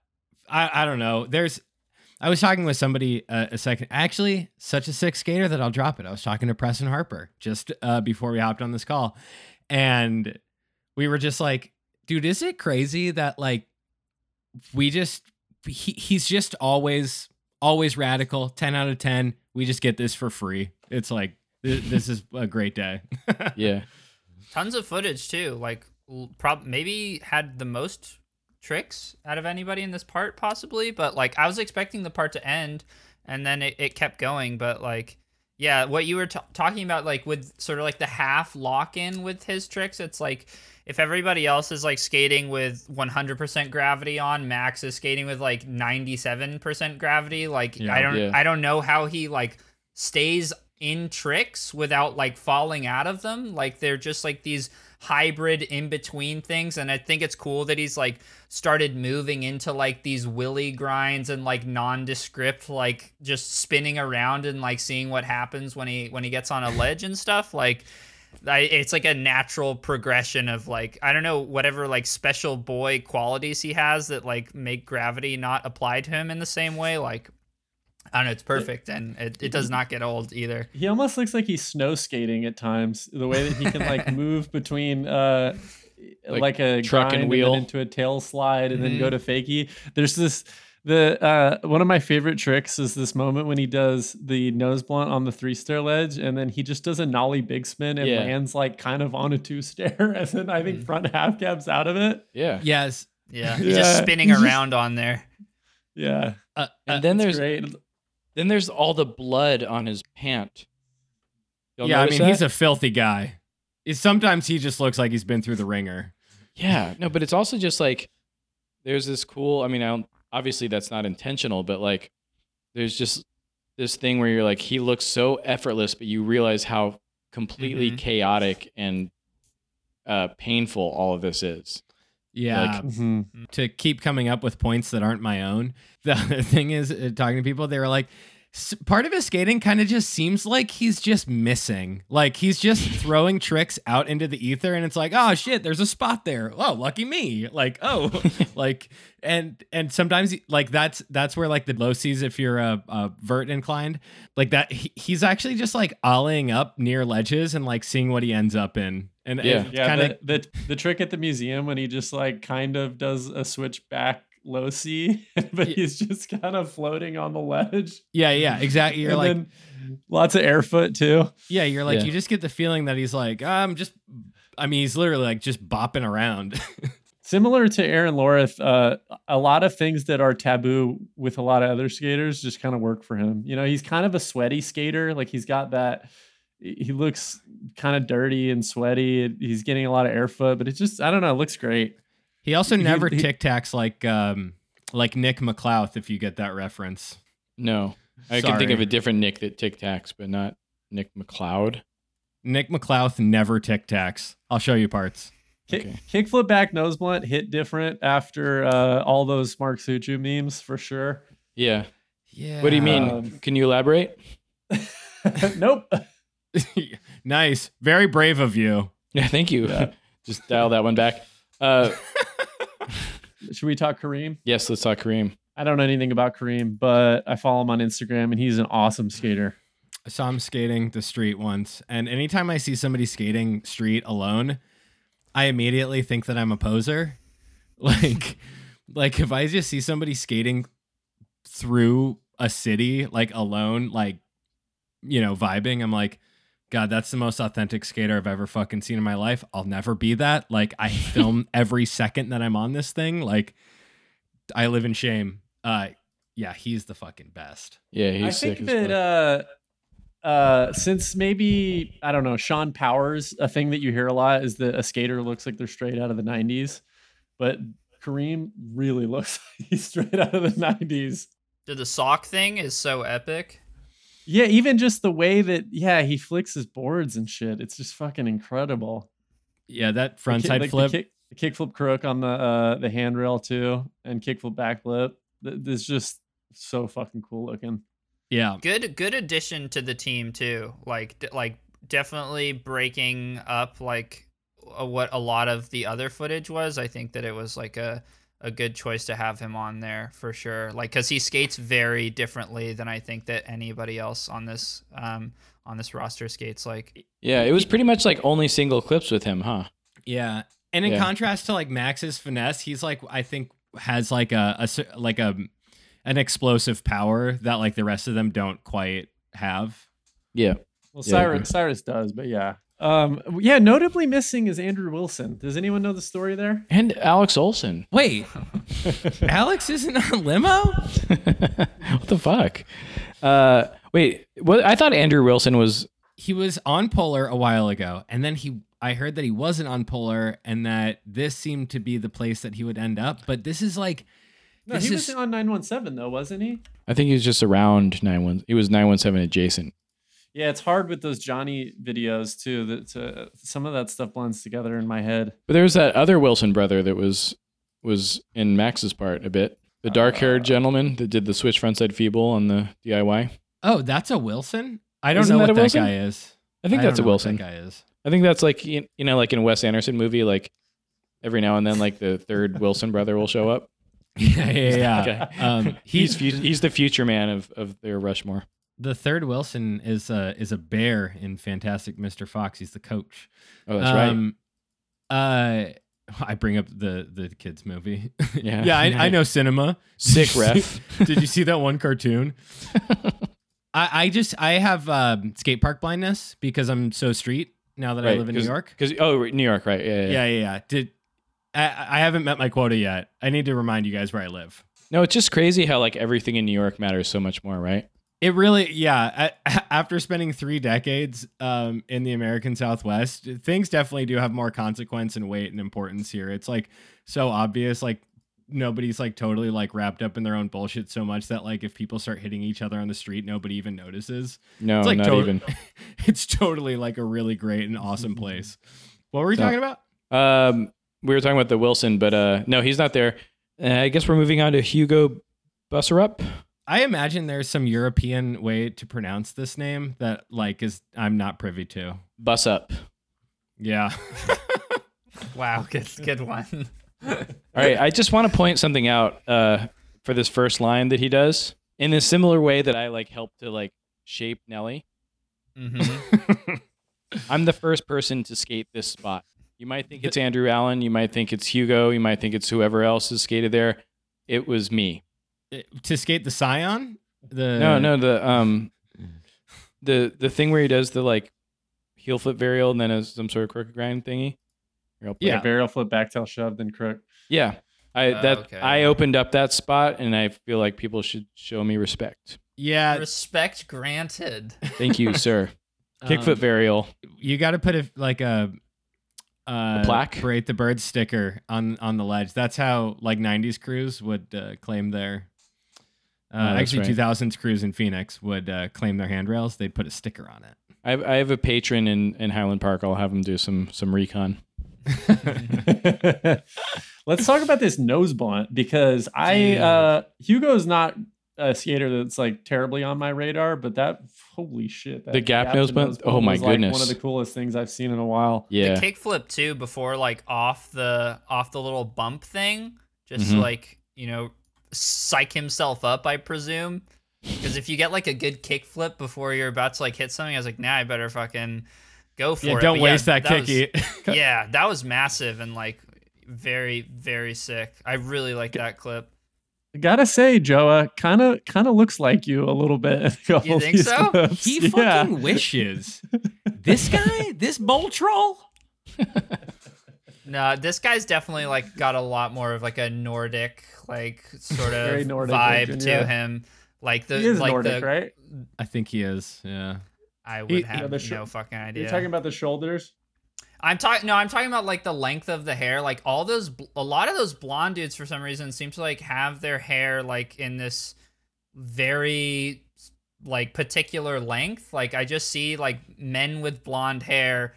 I I don't know. There's. I was talking with somebody uh, a second. Actually, such a sick skater that I'll drop it. I was talking to Preston Harper just uh, before we hopped on this call, and we were just like, "Dude, is it crazy that like we just he, he's just always always radical 10 out of 10 we just get this for free it's like th- this is a great day yeah Tons of footage too. Like prob maybe had the most tricks out of anybody in this part possibly but like i was expecting the part to end and then it, it kept going but like yeah what you were t- talking about like with sort of like the half lock in with his tricks it's like if everybody else is like skating with 100% gravity on max is skating with like 97% gravity like Yeah. i don't Yeah. i don't know how he like stays in tricks without like falling out of them like they're just like these hybrid in between things and i think it's cool that he's like started moving into like these willy grinds and like nondescript like just spinning around and like seeing what happens when he when he gets on a ledge and stuff like I, it's like a natural progression of like I don't know whatever like special boy qualities he has that like make gravity not apply to him in the same way like I don't know it's perfect and it, it does not get old either He almost looks like he's snow skating at times. The way that he can like move between uh like, Like a truck and wheel. then into a tail slide and then go to fakie. There's this the uh one of my favorite tricks is this moment when he does the nose blunt on the three stair ledge and then he just does a nollie big spin and Yeah. lands like kind of on a two stair and then I think Mhm. front half cabs out of it. Yeah. Yes. yeah he's just spinning he's just- around on there Yeah. Uh, And uh, then there's great. then there's all the blood on his pant. Y'all yeah, I notice mean, he's a filthy guy. Is- Sometimes he just looks like he's been through the wringer. Yeah, no, but it's also just like there's this cool. I mean, I don't, obviously that's not intentional, but like there's just this thing where you're like he looks so effortless, but you realize how completely Mhm. chaotic and uh, painful all of this is. Yeah. Like- Mhm. to keep coming up with points that aren't my own. The other thing is, uh, talking to people, they were like, "S- part of his skating kind of just seems like he's just missing. Like he's just throwing tricks out into the ether, and it's like, oh shit, there's a spot there. Oh, lucky me. Like, oh, like, and and sometimes like that's that's where like the low sees if you're a, a vert inclined, like that. He, he's actually just like ollieing up near ledges and like seeing what he ends up in. And Yeah. Yeah, kind of the, the the trick at the museum when he just like kind of does a switchback low C, but Yeah. he's just kind of floating on the ledge. yeah, yeah, exactly. You're and like, then lots of air foot too. Yeah, you're like Yeah. you just get the feeling that he's like, I'm just I mean, he's literally like just bopping around. Similar to Aaron Loreth, uh, a lot of things that are taboo with a lot of other skaters just kind of work for him. You know, he's kind of a sweaty skater. Like he's got that. He looks kind of dirty and sweaty. He's getting a lot of air foot, but it just I don't know. It looks great. He also never he- tic tacs like um like Nick McLeod, if you get that reference. No, I can think of a different Nick that tic tacs, but not Nick McLeod. Nick McLeod never tic tacs. I'll show you parts. Kick, Okay. Kickflip back nose blunt hit different after uh, all those Mark Suciu memes for sure. Yeah. Yeah. What do you mean? Um, Can you elaborate? nope. nice. Very brave of you. Yeah, thank you. Yeah. Just dial that one back. Uh, Should we talk Kareem? yes, let's talk Kareem. I don't know anything about Kareem, but I follow him on Instagram and he's an awesome skater. I saw him skating the street once, and anytime I see somebody skating street alone, I immediately think that I'm a poser. Like, like if I just see somebody skating through a city like alone, like you know, vibing, I'm like, God, that's the most authentic skater I've ever fucking seen in my life. I'll never be that. Like, I film every second that I'm on this thing. Like, I live in shame. Uh, yeah, he's the fucking best. Yeah, he's I sick think as that fuck. uh, uh, since maybe I don't know Sean Powers, a thing that you hear a lot is that a skater looks like they're straight out of the '90s, but Kareem really looks like he's straight out of the '90s. Dude, the sock thing is so epic Yeah, even just the way that yeah he flicks his boards and shit, it's just fucking incredible. Yeah, that The frontside like flip. the kick, the kickflip crook on the uh, the handrail too, and kickflip backflip. Th- This just so fucking cool looking. yeah. good good addition to the team too like d- like definitely breaking up like uh, what a lot of the other footage was i think that it was like a a good choice to have him on there for sure like because he skates very differently than i think that anybody else on this um on this roster skates like Yeah, it was pretty much like only single clips with him, huh? Yeah. And in Yeah. contrast to like Max's finesse, he's like I think has like a, a like a an explosive power that like the rest of them don't quite have. Yeah. Well, Yeah, Cyrus. Cyrus does, but yeah. Um, yeah, notably missing is Andrew Wilson. Does anyone know the story there? And Alex Olson. Wait, Alex isn't on limo? what the fuck? Uh, wait, what? I thought Andrew Wilson was. He was on Polar a while ago, and then he. I heard that he wasn't on Polar, and that this seemed to be the place that he would end up. But this is like, No, This he was on 917 though, wasn't he? I think he was just around nine one. He was nine one seven adjacent. Yeah, it's hard with those Johnny videos too. That uh, some of that stuff blends together in my head. But there was that other Wilson brother that was was in Max's part a bit. The dark haired Uh, gentleman that did the switch frontside feeble on the DIY. oh, that's a Wilson. I don't Isn't know that what that guy is. I think I that's a don't know what Wilson. That guy is. I think that's like you you know like in a Wes Anderson movie like every now and then like the third Wilson brother will show up. Yeah, yeah, yeah. Okay. Um, He's he's he's the future man of of their Rushmore. The third Wilson is a is a bear in Fantastic Mr. Fox. He's the coach. Oh, that's right. Um, Uh, I bring up the the kids movie. Yeah. yeah, I, I know cinema. Sick ref. Did you see that one cartoon? I, I just I have um, skate park blindness because I'm so street now that I live in New York. Because oh, New York, right? Yeah, yeah. Yeah, yeah, yeah. Did I, I haven't met my quota yet? I need to remind you guys where I live. No, it's just crazy how like everything in New York matters so much more, right? It really, yeah. After spending three decades um, in the American Southwest, things definitely do have more consequence and weight and importance here. It's like so obvious, like nobody's like totally like wrapped up in their own bullshit so much that like if people start hitting each other on the street, nobody even notices. No, It's like not tot- even. it's totally like a really great and awesome place. What were we So- talking about? Um, we were talking about the Wilson, but uh, no, he's not there. Uh, I guess we're moving on to Hugo Boserup. I imagine there's some European way to pronounce this name that like is I'm not privy to. Bus up. Yeah. Wow, good good one. All right, I just want to point something out uh, for this first line that he does in a similar way that I like helped to like shape Nelly. hmm I'm the first person to skate this spot. You might think it's Andrew Allen, you might think it's Hugo, you might think it's whoever else has skated there. It was me. To skate the Scion? The No, no, the um, the the thing where he does the like heel flip varial and then has some sort of crooked grind thingy. Here, I'll play Yeah. it. burial flip, backtail shove, then crook. yeah. I Oh, that okay. I opened up that spot and I feel like people should show me respect. Yeah. Respect granted. Thank you, sir. Kickfoot um, varial. You got to put a like a uh, plaque? Parade the bird sticker on on the ledge. That's how like '90s crews would uh, claim their. Uh, Oh, actually, right. 2000s crews in Phoenix would uh, claim their handrails. They'd put a sticker on it. I have, I have a patron in, in Highland Park. I'll have him do some some recon. Let's talk about this nose blunt because I Dude. uh Hugo's not a skater that's like terribly on my radar, but that holy shit. That The gap to nose blunt? Oh my was, like, one of the coolest things I've seen in a while. Yeah. The kickflip too before like off the off the little bump thing, just to Mhm. like you know psych himself up. I presume because if you get like a good kickflip before you're about to like hit something, I was like, nah, I better fucking go for yeah, it. don't But yeah, waste that, was- kicky. yeah, that was massive and like very very sick. I really like that clip. Gotta say, Joa kind of kind of looks like you a little bit. in a couple think so? clips. he yeah. fucking wishes. this guy, this bowl troll. No, this guy's definitely like got a lot more of like a Nordic like sort of Nordic vibe looking, to yeah. him. Like the He is like Nordic, the right? I think he is. Yeah. I would He- have Yeah, the sh- no fucking idea. You're talking about the shoulders. I'm talking no, I'm talking about like the length of the hair. Like all those bl- a lot of those blonde dudes for some reason seem to like have their hair like in this very like particular length. Like I just see like men with blonde hair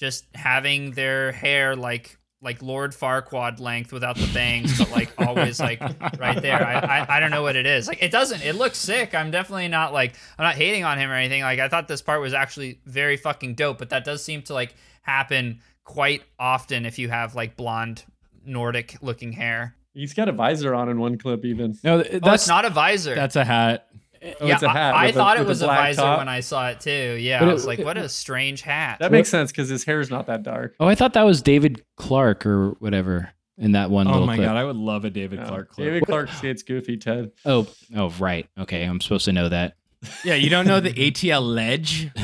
just having their hair like like Lord Farquaad length without the bangs, but like always like right there. I, I I don't know what it is. Like it doesn't. It looks sick. I'm definitely not like I'm not hating on him or anything. Like I thought this part was actually very fucking dope, but that does seem to like happen quite often if you have like blonde Nordic looking hair. He's got a visor on in one clip, even. No, th- Oh, that's it's not a visor. That's a hat. Oh, yeah, it's a hat. I, I with a- thought it was a, black visor top. when I saw it too. Yeah, But I it- was like, it- what a strange hat. That makes sense because his hair's not that dark. Oh, I thought that was David Clark or whatever in that one Oh little my clip. god, I would love a David Yeah. Clark clip. David Clark skates goofy, Ted. Oh, oh, right. Okay, I'm supposed to know that. Yeah, you don't know the ATL ledge?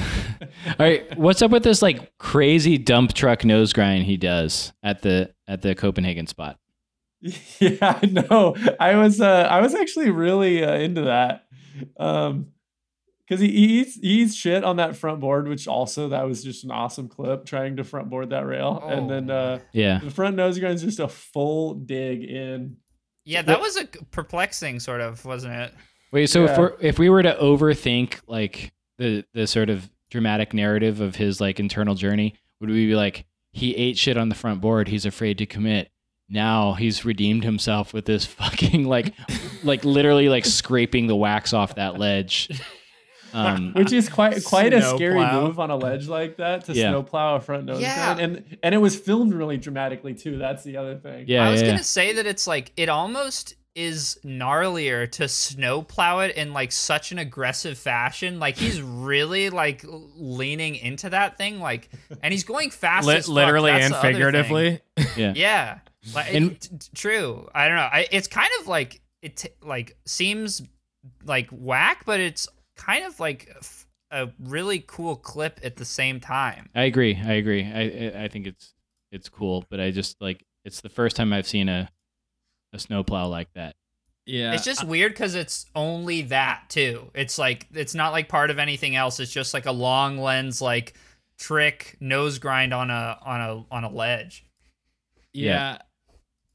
All right, what's up with this like crazy dump truck nose grind he does at the at the Copenhagen spot? yeah, no, I was uh, I was actually really uh, into that, um, because he, he eats he eats shit on that front board, which also that was just an awesome clip trying to front board that rail, and then Oh. uh, Yeah. the front nose grind is just a full dig in. Yeah, that was a perplexing sort of, wasn't it? Wait, so if we're if we were to overthink like the the sort of dramatic narrative of his like internal journey, would we be like he ate shit on the front board, he's afraid to commit. Now he's redeemed himself with this fucking like like literally like scraping the wax off that ledge. Um which is quite quite a scary Snowplow. move on a ledge like that to Yeah. snowplow a front nose Yeah. grind, and and it was filmed really dramatically too. That's the other thing. yeah, I was yeah, gonna yeah. say that it's like it almost is gnarlier to snowplow it in like such an aggressive fashion. Like he's really like leaning into that thing, like, and he's going fast. Li- as literally That's and the other thing. figuratively. yeah. Yeah, like, And- it- t- t- true. I don't know. I, it's kind of like it t- like seems like whack, but it's kind of like f- a really cool clip at the same time. I agree. I agree. I I- I think it's it's cool, but I just like it's the first time I've seen a a snowplow like that. Yeah. It's just weird because it's only that too. It's like it's not like part of anything else. It's just like a long lens like trick nose grind on a on a on a ledge. yeah.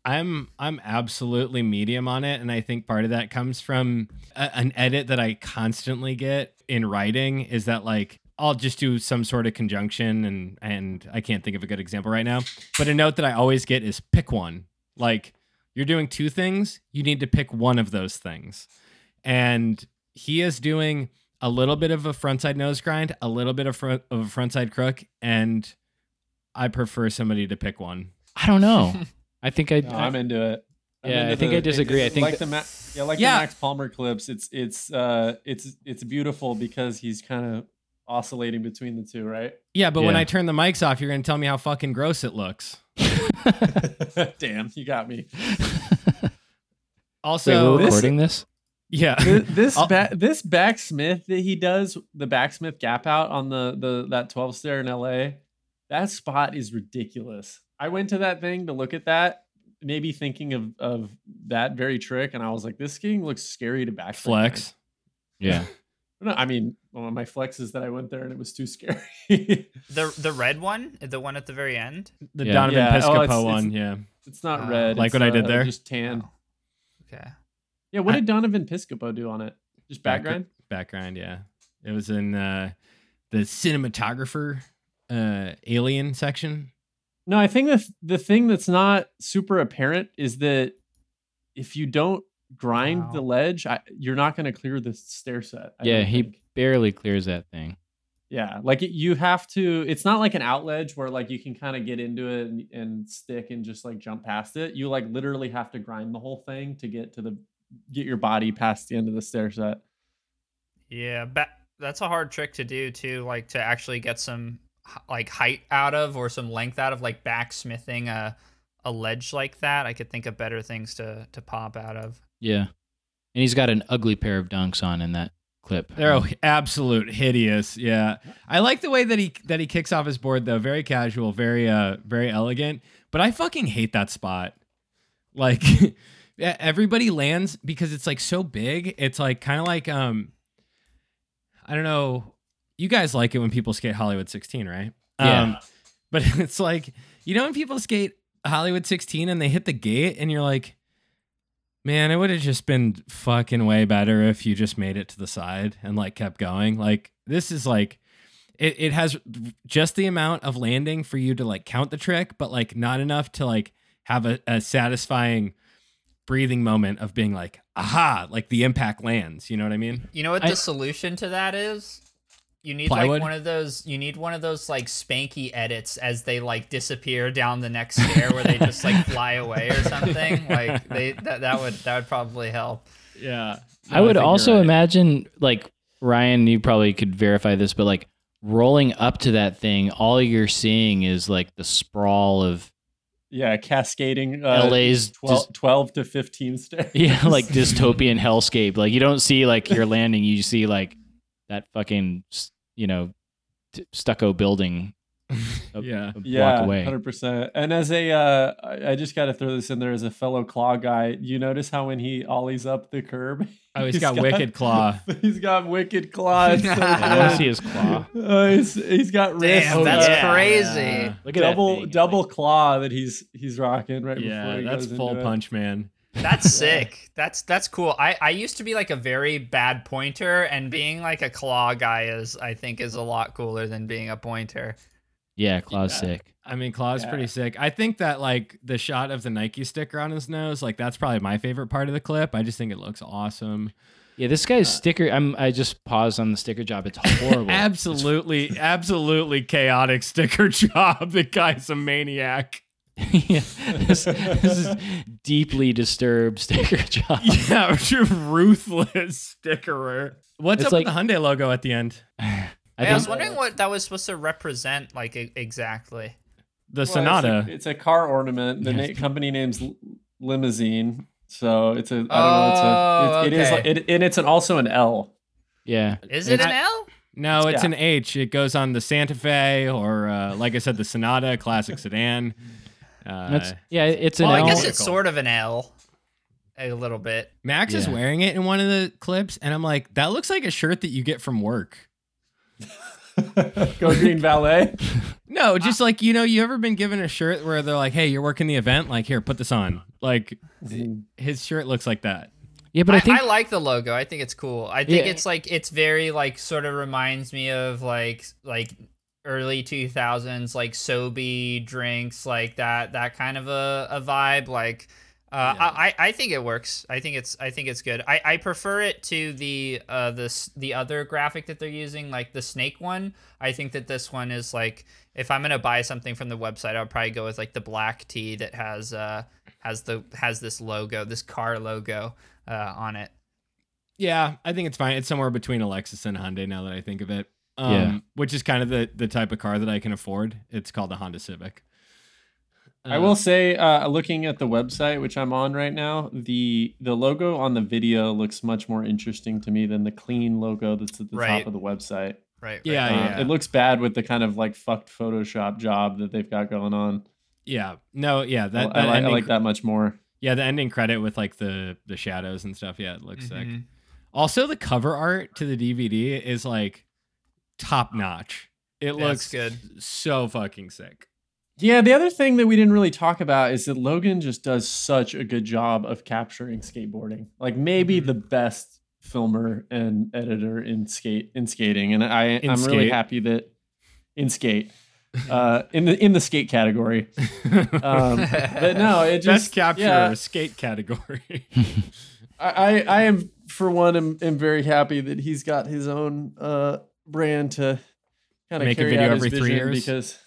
I'm I'm absolutely medium on it, and I think part of that comes from a, an edit that I constantly get in writing is that like I'll just do some sort of conjunction, and and I can't think of a good example right now. But a note that I always get is pick one. Like you're doing two things, you need to pick one of those things, and he is doing a little bit of a frontside nose grind, a little bit of front of a frontside crook, and I prefer somebody to pick one. I don't know. I think I, No, I'm into it. I'm Yeah, into I think I disagree. I think like that- the Ma- yeah, like Yeah. the Max Palmer clips. It's it's uh it's it's beautiful because he's kind of oscillating between the two, right? Yeah, but when I turn the mics off, you're gonna tell me how fucking gross it looks. Damn, you got me. Wait, Also, we're recording this? yeah, Th- this I'll- ba- this backsmith that he does the backsmith gap out on the the that 12 stair in LA that spot is ridiculous I went to that thing to look at that maybe thinking of of that very trick and I was like this skiing looks scary to back flex. Yeah. no, I mean one of my flex is that I went there and it was too scary The the red one, the one at the very end. The Yeah. Donovan Yeah, oh, Piscopo it's- it's- one, yeah. it's not Uh, red Like it's, what I did uh, there? just tan Oh. Okay. yeah what I- did Donovan Piscopo do on it just Back- background Background, yeah. It was in uh, the cinematographer uh, alien section. No, I think the the thing that's not super apparent is that if you don't grind the ledge, I, you're not going to clear the stair set. I yeah, he think. barely clears that thing. Yeah, like it, you have to. It's not like an out ledge where like you can kind of get into it and, and stick and just like jump past it. You like literally have to grind the whole thing to get to the get your body past the end of the stair set. Yeah, ba- that's a hard trick to do too. Like to actually get some h- like height out of or some length out of like backsmithing a a ledge like that. I could think of better things to to pop out of. Yeah. And he's got an ugly pair of dunks on in that clip. They're Um, absolute hideous. Yeah, I like the way that he that he kicks off his board though. Very casual, very uh, very elegant. But I fucking hate that spot. Like, yeah, everybody lands because it's like so big. It's like kind of like um, I don't know. You guys like it when people skate Hollywood 16, right? Yeah. Um, but it's like you know when people skate Hollywood 16 and they hit the gate and you're like, man, it would have just been fucking way better if you just made it to the side and like kept going. Like this is like it, it has just the amount of landing for you to like count the trick, but like not enough to like have a, a satisfying breathing moment of being like, aha, like the impact lands. You know what I mean? You know what I- the solution to that is? You need Plywood? like one of those. You need one of those like spanky edits as they like disappear down the next stair, where they just like fly away or something. Like they that, that would that would probably help. Yeah. I would also imagine, like Ryan, you probably could verify this, but like rolling up to that thing, all you're seeing is like the sprawl of Yeah, cascading uh, LA's 12, 12 to 15 stairs. yeah, like dystopian hellscape. Like you don't see like you're landing, you see like that fucking s- you know t- stucco building a, Yeah. a block Yeah, away. hundred percent. And as a, uh, I I just got to throw this in there as a fellow claw guy. You notice how when he ollies up the curb, Oh, he's got wicked claw. He's got wicked claw. It's so I want to see his claw. Uh, he's, he's got wrist. Damn, Oh, that's yeah. crazy. Yeah. Look at that double thing. Double claw that he's he's rocking right before Yeah, he that's full into it. punch, man. That's sick. That's that's cool. I I used to be like a very bad pointer, and being like a claw guy is I think is a lot cooler than being a pointer. yeah, claw's Yeah. sick. I mean, Claw's Yeah. pretty sick. I think that like the shot of the Nike sticker on his nose, like that's probably my favorite part of the clip. I just think it looks awesome. Yeah, this guy's Uh, sticker. I'm. I just paused on the sticker job. It's horrible. absolutely, absolutely chaotic sticker job. The guy's a maniac. yeah, this, this is deeply disturbed sticker job. Yeah, ruthless stickerer. What's It's up like- with the Hyundai logo at the end? I I, was wondering what that was supposed to represent, like e- exactly. The Well, it's a- Sonata. It's a, car ornament. The Yes. na- company name's L- Limosine. So it's a. I don't Oh, know. It's a. It, it is. okay. Like, it, and it's an also an L. yeah. Is it And an L? no, it's yeah. an H. It goes on the Santa Fe or, uh, like I said, the Sonata classic sedan. Uh, That's yeah. It's an Well, I L. guess it's sort of an L, a little bit. Max is wearing it in one of the clips, and I'm like, that looks like a shirt that you get from work. Go Green Valet. No, just like you know, you ever been given a shirt where they're like, "Hey, you're working the event. Like, here, put this on." Like, his shirt looks like that. yeah, but I, I, think I like the logo. I think it's cool. I think Yeah. it's like it's very like sort of reminds me of like like early 2000s like Sobe drinks like that that kind of a, a vibe like uh, Yeah. I, I think it works. I think it's I think it's good. I, I prefer it to the uh this the other graphic that they're using, like the snake one. I think that this one is like if I'm gonna buy something from the website, I'll probably go with like the black tee that has uh has the has this logo, this car logo uh on it. Yeah, I think it's fine. It's somewhere between Alexis and Hyundai now that I think of it. Um, Yeah. which is kind of the the type of car that I can afford. It's called a Honda Civic. I Uh, will say, uh, looking at the website which I'm on right now, the the logo on the video looks much more interesting to me than the clean logo that's at the Right. top of the website. Right. Yeah, Uh, yeah. It looks bad with the kind of like fucked Photoshop job that they've got going on. Yeah, no, yeah, that, I, that I, like, I like that much more. Yeah, the ending credit with like the the shadows and stuff. Yeah, it looks sick. Mhm. Also, the cover art to the DVD is like top notch. It That's looks good. so fucking sick. Yeah, the other thing that we didn't really talk about is that Logan just does such a good job of capturing skateboarding. Like maybe Mm-hmm. the best filmer and editor in skate in skating, and I In I'm really happy that in skate, uh, in the in the skate category. Um, but no, it Best just capture yeah, skate category. I I I am for one am, am very happy that he's got his own uh brand to kind of Make a carry video out every three years? because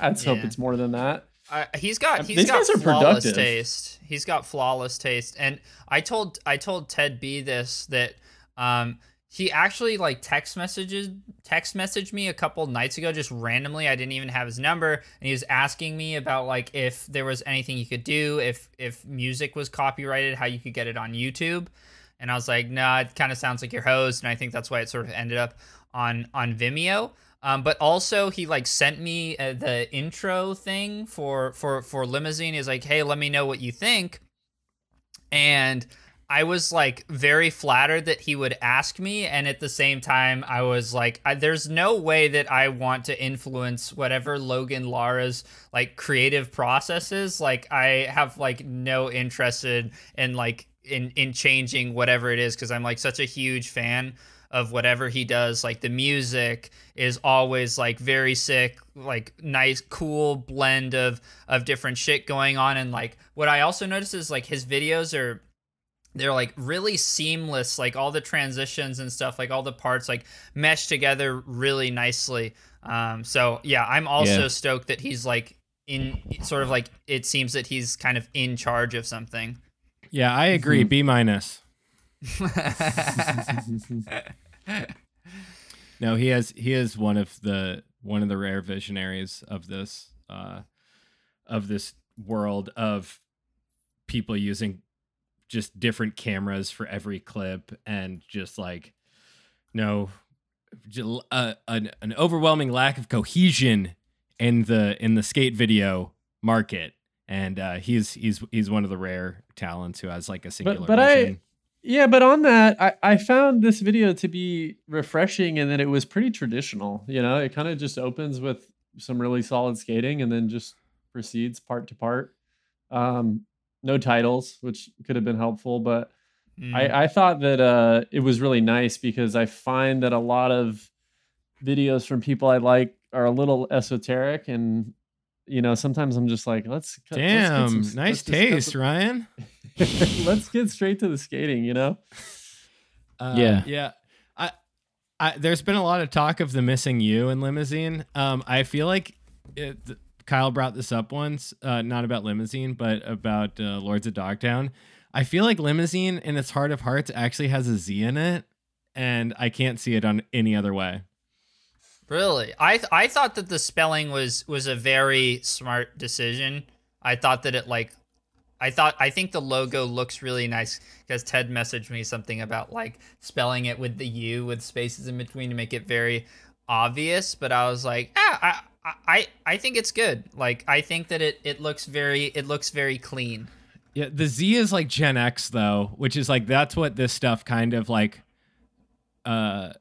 I'd hope it's more than that. Uh, he's got Um, he's these got guys are flawless productive. taste. He's got flawless taste, and I told I told Ted B this that um he actually like text messages text messaged me a couple nights ago just randomly. I didn't even have his number, and he was asking me about like if there was anything you could do if if music was copyrighted, how you could get it on YouTube. And I was like, nah, it kind of sounds like your host, and I think that's why it sort of ended up on on Vimeo. Um, but also he like sent me uh, the intro thing for for for Limosine. He's like, hey, let me know what you think. And I was like very flattered that he would ask me, and at the same time, I was like, I, "There's no way that I want to influence whatever Logan Lara's like creative processes. Like, I have like no interest in, in like in in changing whatever it is because I'm like such a huge fan of whatever he does. Like the music is always like very sick, like nice, cool blend of of different shit going on. And like what I also notice is like his videos are they're like really seamless like all the transitions and stuff like all the parts like mesh together really nicely um so yeah i'm also Yeah. stoked that he's like in sort of like it seems that he's kind of in charge of something yeah, I agree. B minus. No, he has he is one of the one of the rare visionaries of this uh of this world of people using just different cameras for every clip and just like no uh, an, an overwhelming lack of cohesion in the in the skate video market, and uh, he's he's he's one of the rare talents who has like a singular but I- vision. Yeah, but on that, I, I found this video to be refreshing and that it was pretty traditional. You know, it kind of just opens with some really solid skating and then just proceeds part to part. Um, no titles, which could have been helpful, but Mm. I, I thought that uh, it was really nice because I find that a lot of videos from people I like are a little esoteric and you know sometimes I'm just like let's cut- let's Damn, some- nice let's just cut taste, Ryan. let's get straight to the skating you know Uh, Yeah. yeah. I, I, there's been a lot of talk of the missing you in Limosine. Um, I feel like it, th- Kyle brought this up once, uh, not about Limosine, but about uh, Lords of Dogtown. I feel like Limosine in its heart of hearts actually has a Z in it, and I can't see it on any other way. Really, I th- I thought that the spelling was was a very smart decision. I thought that it like, I thought I think the logo looks really nice because Ted messaged me something about like spelling it with the U with spaces in between to make it very obvious. But I was like, ah, I I I think it's good. Like I think that it it looks very it looks very clean. Yeah, the Z is like Gen X though, which is like that's what this stuff kind of like uh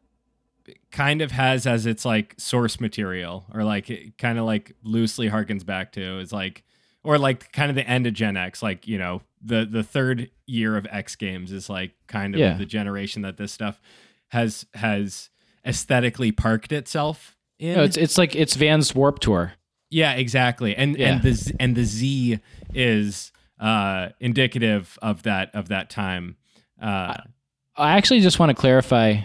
kind of has as its like source material or like it kind of like loosely harkens back to is like or like kind of the end of Gen X like, you know, the the third year of X Games is like kind of Yeah. the generation that this stuff has has aesthetically parked itself in. No, it's it's like it's Van's Warp Tour. Yeah, exactly. And Yeah. and the Z, and the Z is uh indicative of that of that time. Uh I actually just want to clarify.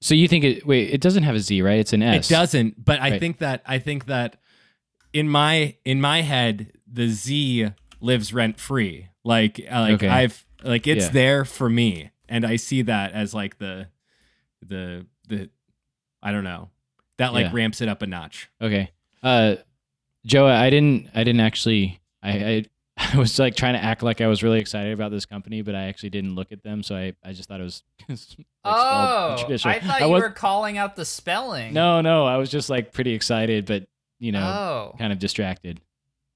So you think it? Wait, it doesn't have a Z, right? It's an S. it doesn't, but I Right. think that I think that in my in my head the Z lives rent free. Like uh, like Okay. I've like it's Yeah. there for me and I see that as like the the the I don't know. That like Yeah. ramps it up a notch. Okay. Uh, Joe, I didn't. I didn't actually. I, I I was like trying to act like I was really excited about this company, but I actually didn't look at them. So I, I just thought it was. like, oh, traditional. I thought you was- were calling out the spelling. No, no, I was just like pretty excited, but you know, Oh. kind of distracted.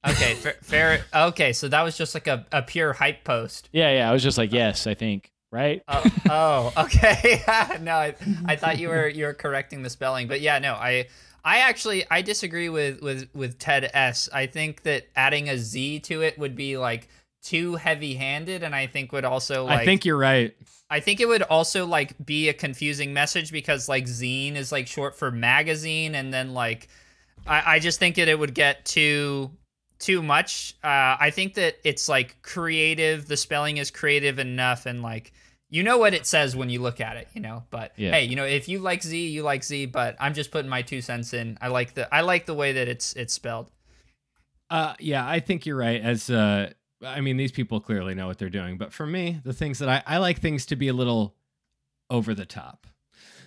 Okay, fair, fair. Okay, so that was just like a, a pure hype post. Yeah, yeah. I was just like, yes, I think, right? Oh, oh okay. no, I, I thought you were you were correcting the spelling, but yeah, no, I I actually I disagree with with with Ted S. I think that adding a Z to it would be like too heavy-handed, and I think would also like I think you're right. I think it would also like be a confusing message because like zine is like short for magazine, and then like I, I just think that it would get too too much. Uh, I think that it's like creative. The spelling is creative enough, and like you know what it says when you look at it, you know. But Yeah. hey, you know if you like Z, you like Z. But I'm just putting my two cents in. I like the I like the way that it's it's spelled. Uh, yeah, I think you're right. As uh, I mean, these people clearly know what they're doing, but for me, the things that I I like things to be a little over the top.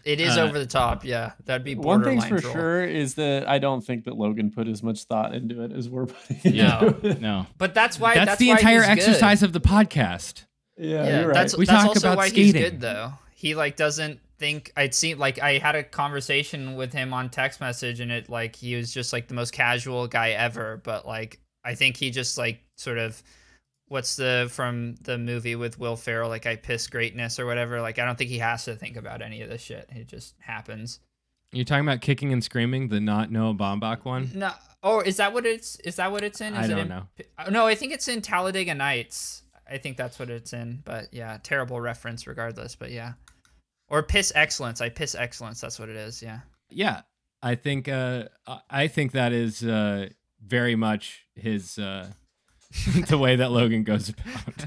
It is Uh, over the top. Yeah, that'd be One borderline thing's for troll. sure is that I don't think that Logan put as much thought into it as we're putting No. No. But that's why that's, that's, the why entire he's good. exercise of the podcast. Yeah, yeah, you're right. that's We that's talk also about why he's skating. good though. He like doesn't think I'd seen like I had a conversation with him on text message and it like he was just like the most casual guy ever, but like I think he just like sort of what's the from the movie with Will Ferrell like I piss greatness or whatever. Like I don't think he has to think about any of this shit. It just happens. You're talking about kicking and screaming, the not Noah Baumbach one. No, or is that what it's is that what it's in? Is I don't in, know. uh, No, I think it's in Talladega Nights. I think that's what it's in. But yeah, terrible reference regardless. But yeah, or piss excellence. I piss excellence. That's what it is. Yeah. Yeah, I think uh, I- think that is uh, very much his uh, the way that Logan goes about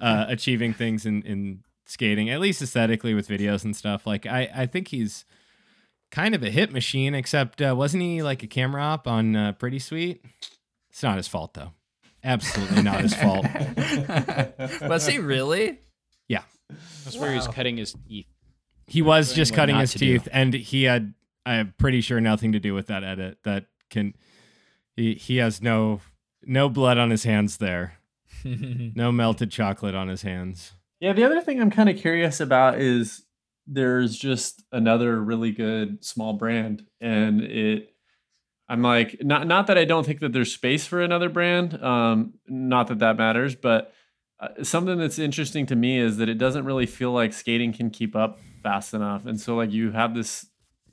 uh, achieving things in in skating, at least aesthetically with videos and stuff. Like I I think he's kind of a hit machine. Except uh, wasn't he like a camera op on uh, Pretty Sweet? It's not his fault though. Absolutely not his fault. Was he really? Yeah. That's where he was cutting his teeth. He was Learning just what cutting not his to do. teeth, and he had, I'm pretty sure, nothing to do with that edit. That can, he he has no no blood on his hands there, no melted chocolate on his hands. Yeah, the other thing I'm kind of curious about is there's just another really good small brand and it I'm like not not that I don't think that there's space for another brand um not that that matters but uh, something that's interesting to me is that it doesn't really feel like skating can keep up fast enough and so like you have this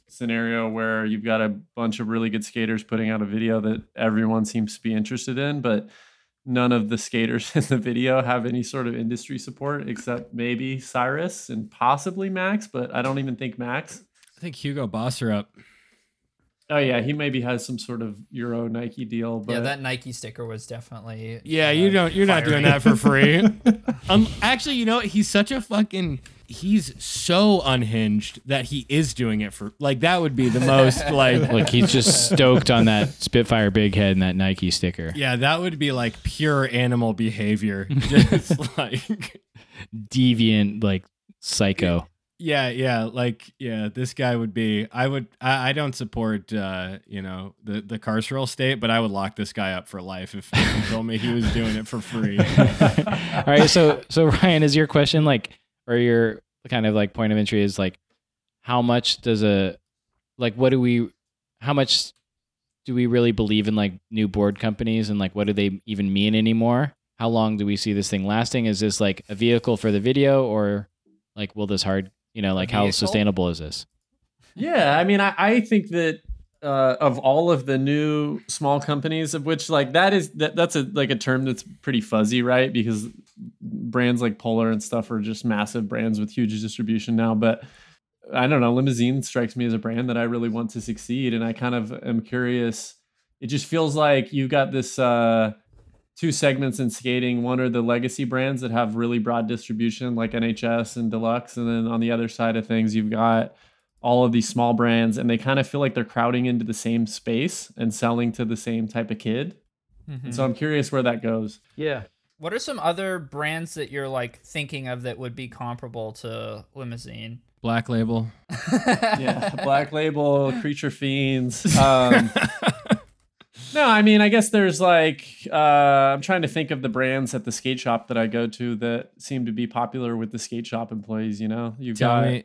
scenario where you've got a bunch of really good skaters putting out a video that everyone seems to be interested in but none of the skaters in the video have any sort of industry support except maybe Cyrus and possibly Max, but I don't even think Max. I think Hugo Boserup. Oh yeah, he maybe has some sort of Euro Nike deal, but yeah, that Nike sticker was definitely. Yeah, uh, you don't. You're not doing that for free. um, actually, you know, what? he's such a fucking. He's so unhinged that he is doing it for like that would be the most like. like he's just stoked on that Spitfire big head and that Nike sticker. Yeah, that would be like pure animal behavior. Just like, Deviant, like psycho. Yeah, yeah, like, yeah, this guy would be. I would. I, I don't support, uh, you know, the the carceral state, but I would lock this guy up for life if he told me he was doing it for free. All right, so so Ryan, is your question like, or your kind of like point of entry is like, how much does a, like, what do we, how much do we really believe in like new board companies and like what do they even mean anymore? How long do we see this thing lasting? Is this like a vehicle for the video or like will this hard, you know, like how sustainable is this? yeah, I mean, I, I think that uh, of all of the new small companies, of which like that is that that's a like a term that's pretty fuzzy, right? Because brands like Polar and stuff are just massive brands with huge distribution now, but. I don't know. Limosine strikes me as a brand that I really want to succeed, and I kind of am curious. It just feels like you've got this uh, two segments in skating. One are the legacy brands that have really broad distribution, like NHS and Deluxe, and then on the other side of things, you've got all of these small brands, and they kind of feel like they're crowding into the same space and selling to the same type of kid. And so I'm curious where that goes. Yeah. What are some other brands that you're like thinking of that would be comparable to Limosine? Black Label. yeah, Black Label, Creature Fiends. Um, no, I mean, I guess there's like uh, I'm trying to think of the brands at the skate shop that I go to that seem to be popular with the skate shop employees. You know, you've Tell got me,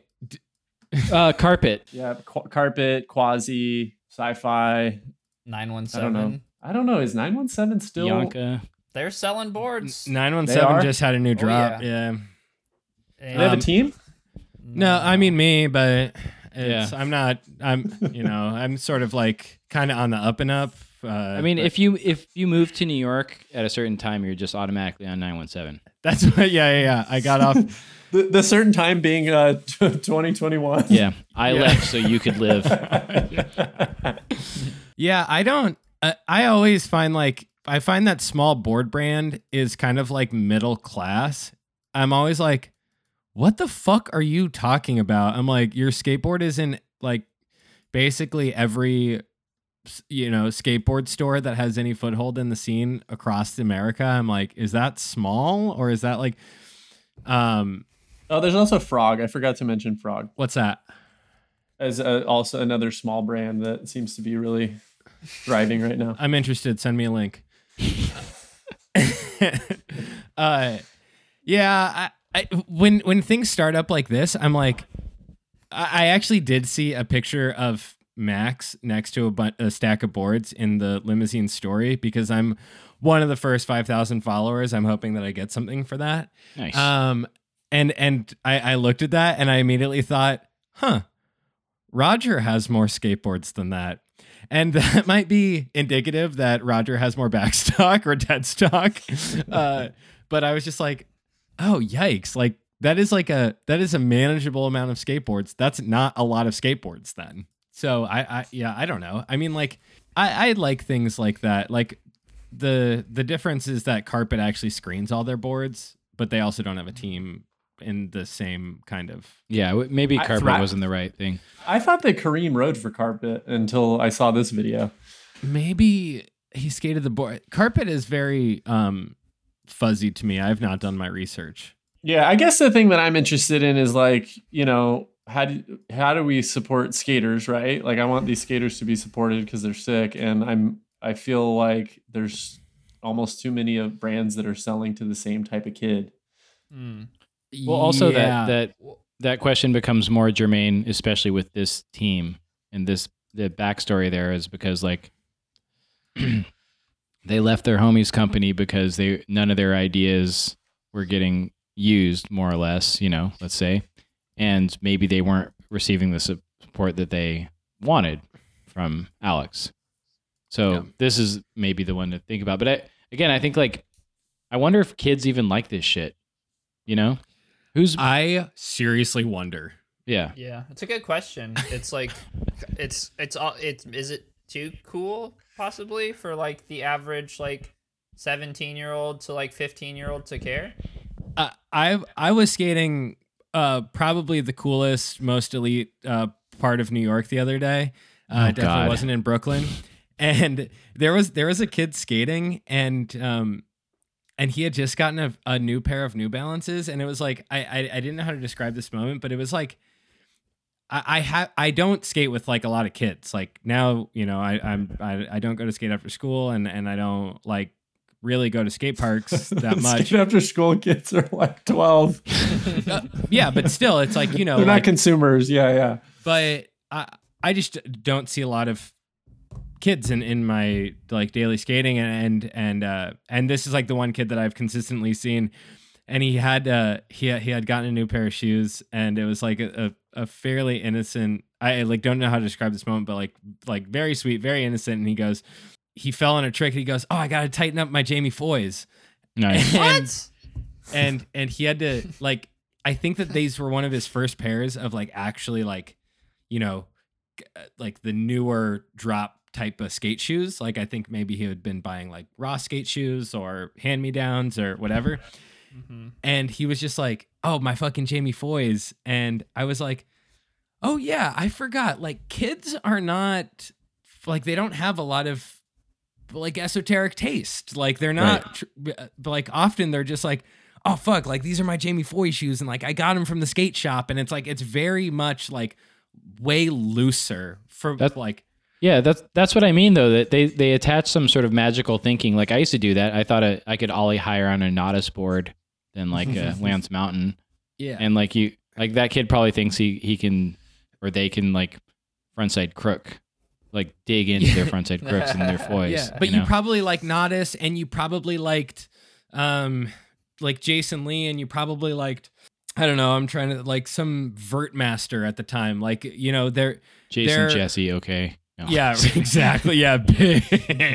Uh, carpet. yeah, Qu- Carpet, Quasi, Sci-Fi. nine one seven. I don't know. I don't know. Is nine one seven still? Bianca. They're selling boards. nine one They seven are? just had a new drop. Oh, yeah. yeah. Do they have Um, a team? No, I mean me, but it's, I'm not. I'm you know I'm sort of like kind of on the up and up. Uh, I mean, but if you if you move to New York at a certain time, you're just automatically on 917. that's what, yeah, yeah, yeah. I got off. The, the certain time being uh 2021. Yeah, I Yeah. left so you could live. Yeah, I don't. Uh, I always find like I find that small board brand is kind of like middle class. I'm always like, what the fuck are you talking about? I'm like, your skateboard is in like basically every s- you know skateboard store that has any foothold in the scene across America. I'm like, is that small or is that like, um, Oh, there's also Frog. I forgot to mention Frog what's that? as uh also another small brand that seems to be really thriving right now. I'm interested. Send me a link. uh, yeah. I, I, when when things start up like this, I'm like, I, I actually did see a picture of Max next to a, bu- a stack of boards in the Limosine story because I'm one of the first five thousand followers. I'm hoping that I get something for that. Nice. Um, and and I, I looked at that and I immediately thought, huh, Roger has more skateboards than that. And that might be indicative that Roger has more backstock or dead stock. Uh, but I was just like, oh yikes! Like that is like a that is a manageable amount of skateboards. That's not a lot of skateboards then. So I, I yeah I don't know. I mean like I I like things like that. Like the the difference is that Carpet actually screens all their boards, but they also don't have a team in the same kind of yeah, maybe carpet Fra- wasn't the right thing. I thought that Kareem rode for Carpet until I saw this video. maybe he skated the board. Carpet is very um fuzzy to me. I've not done my research. Yeah, I guess the thing that I'm interested in is like, you know, how do how do we support skaters, right? Like I want these skaters to be supported because they're sick and I'm I feel like there's almost too many of brands that are selling to the same type of kid. Hmm. Well, also Yeah. that that that question becomes more germane, especially with this team and this the backstory there is because like they left their homies company because they none of their ideas were getting used more or less, you know, let's say, and maybe they weren't receiving the support that they wanted from Alex. So Yeah. this is maybe the one to think about. But I, again, I think like I wonder if kids even like this shit. You know, who's I seriously wonder. yeah. Yeah, it's a good question. It's like, it's it's all it's is it too cool possibly for like the average like seventeen year old to like fifteen year old to care? Uh, I I was skating uh probably the coolest, most elite uh part of New York the other day. Uh, Oh, definitely God. wasn't in Brooklyn, and there was there was a kid skating, and um, and he had just gotten a, a new pair of New Balances, and it was like I, I I didn't know how to describe this moment, but it was like. I I have I don't skate with like a lot of kids. Like now, you know, I I'm I, I don't go to skate after school, and and I don't like really go to skate parks that much. After school kids are like 12. Uh, yeah, but still, it's like you know, They're like, not consumers. Yeah, yeah. but I I just don't see a lot of kids in in my like daily skating and and and uh and this is like the one kid that I've consistently seen and he had uh he he had gotten a new pair of shoes and it was like a, a, a fairly innocent I like don't know how to describe this moment but like like very sweet very innocent and he goes he fell on a trick and he goes oh I got to tighten up my Jamie Foys Nice. and What? and and he had to like i think that these were one of his first pairs of like actually like you know uh, like the newer drop type of skate shoes like i think maybe he had been buying like raw skate shoes or hand me downs or whatever Mhm. and he was just like oh my fucking jamie foys and i was like oh yeah i forgot like kids are not like they don't have a lot of like esoteric taste like they're not tr- uh, like often they're just like oh fuck like these are my jamie foy shoes and like i got them from the skate shop and it's like it's very much like way looser for That- like Yeah, that's that's what I mean though. That they they attach some sort of magical thinking. Like I used to do that. I thought I, I could ollie higher on a Nodus board than like a Lance Mountain, yeah and like you like that kid probably thinks he he can or they can like frontside crook, like dig into their frontside crooks and their foys. yeah but you, know? probably like Nodis and you probably liked um like jason lee and you probably liked i don't know i'm trying to like some vert master at the time like you know they're Jason they're- Jesse. Okay. No. yeah exactly yeah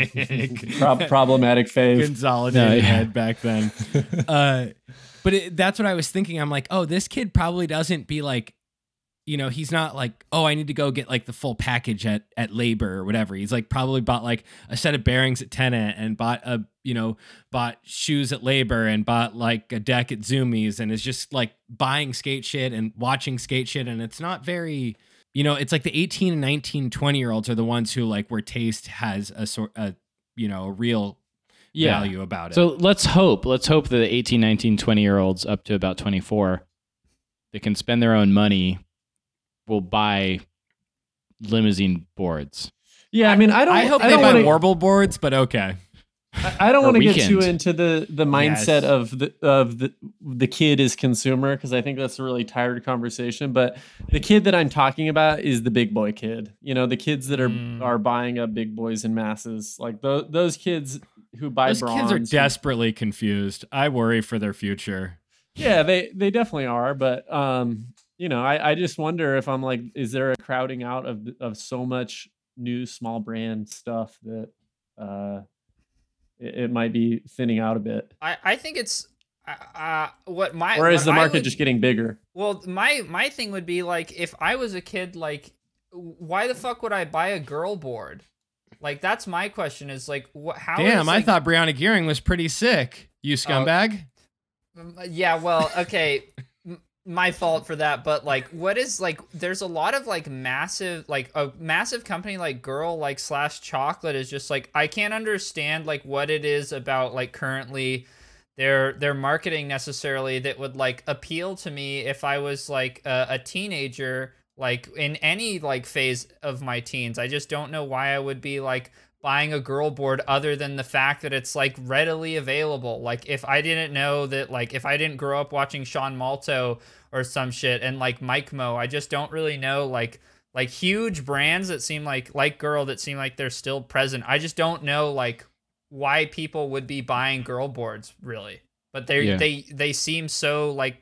big Pro- problematic phase. consolidated No, yeah. head back then. uh, but it, that's what I was thinking. I'm like, oh, this kid probably doesn't be like, you know, he's not like, oh, I need to go get like the full package at at labor or whatever. He's like probably bought like a set of bearings at Tenant and bought a, you know, bought shoes at labor and bought like a deck at Zumiez and is just like buying skate shit and watching skate shit. And it's not very, you know, it's like the 18 and 19, 20 year olds are the ones who like where taste has a sort a, you know, a real Yeah. value about it. So let's hope. Let's hope that the 18, 19, 20 year olds up to about 24 that can spend their own money will buy Limosine boards. Yeah, I mean, I don't. I hope I they don't buy wanna- warble boards, but okay. I I don't want to get too weekend. into the the mindset Yes. of the of the the kid is consumer because I think that's a really tired conversation. But the kid that I'm talking about is the big boy kid. You know, the kids that are Mm. are buying up big boys in masses. Like those those kids who buy Those bronze. kids are desperately confused. I worry for their future. Yeah, they they definitely are. But um, you know, I I just wonder if I'm like, is there a crowding out of of so much new small brand stuff that uh it, it might be thinning out a bit. I I think it's uh, uh what my or is what the market would- just getting bigger? Well, my my thing would be like if I was a kid, like why the fuck would I buy a girl board? Like that's my question. Is like what? How? Damn, is, I like- thought Breana Geering was pretty sick. You scumbag. Um, Yeah, well, okay. My fault for that, but like, what is like? There's a lot of like massive, like a massive company like Girl, like slash Chocolate is just like I can't understand like what it is about like currently their their marketing necessarily that would like appeal to me if I was like a, a teenager, like in any like phase of my teens. I just don't know why I would be like buying a girl board other than the fact that it's like readily available. Like if I didn't know that like if I didn't grow up watching Sean Malto or some shit and like Mike Mo, I just don't really know like like huge brands that seem like like girl that seem like they're still present. I just don't know like why people would be buying girl boards really. But they Yeah. they they seem so like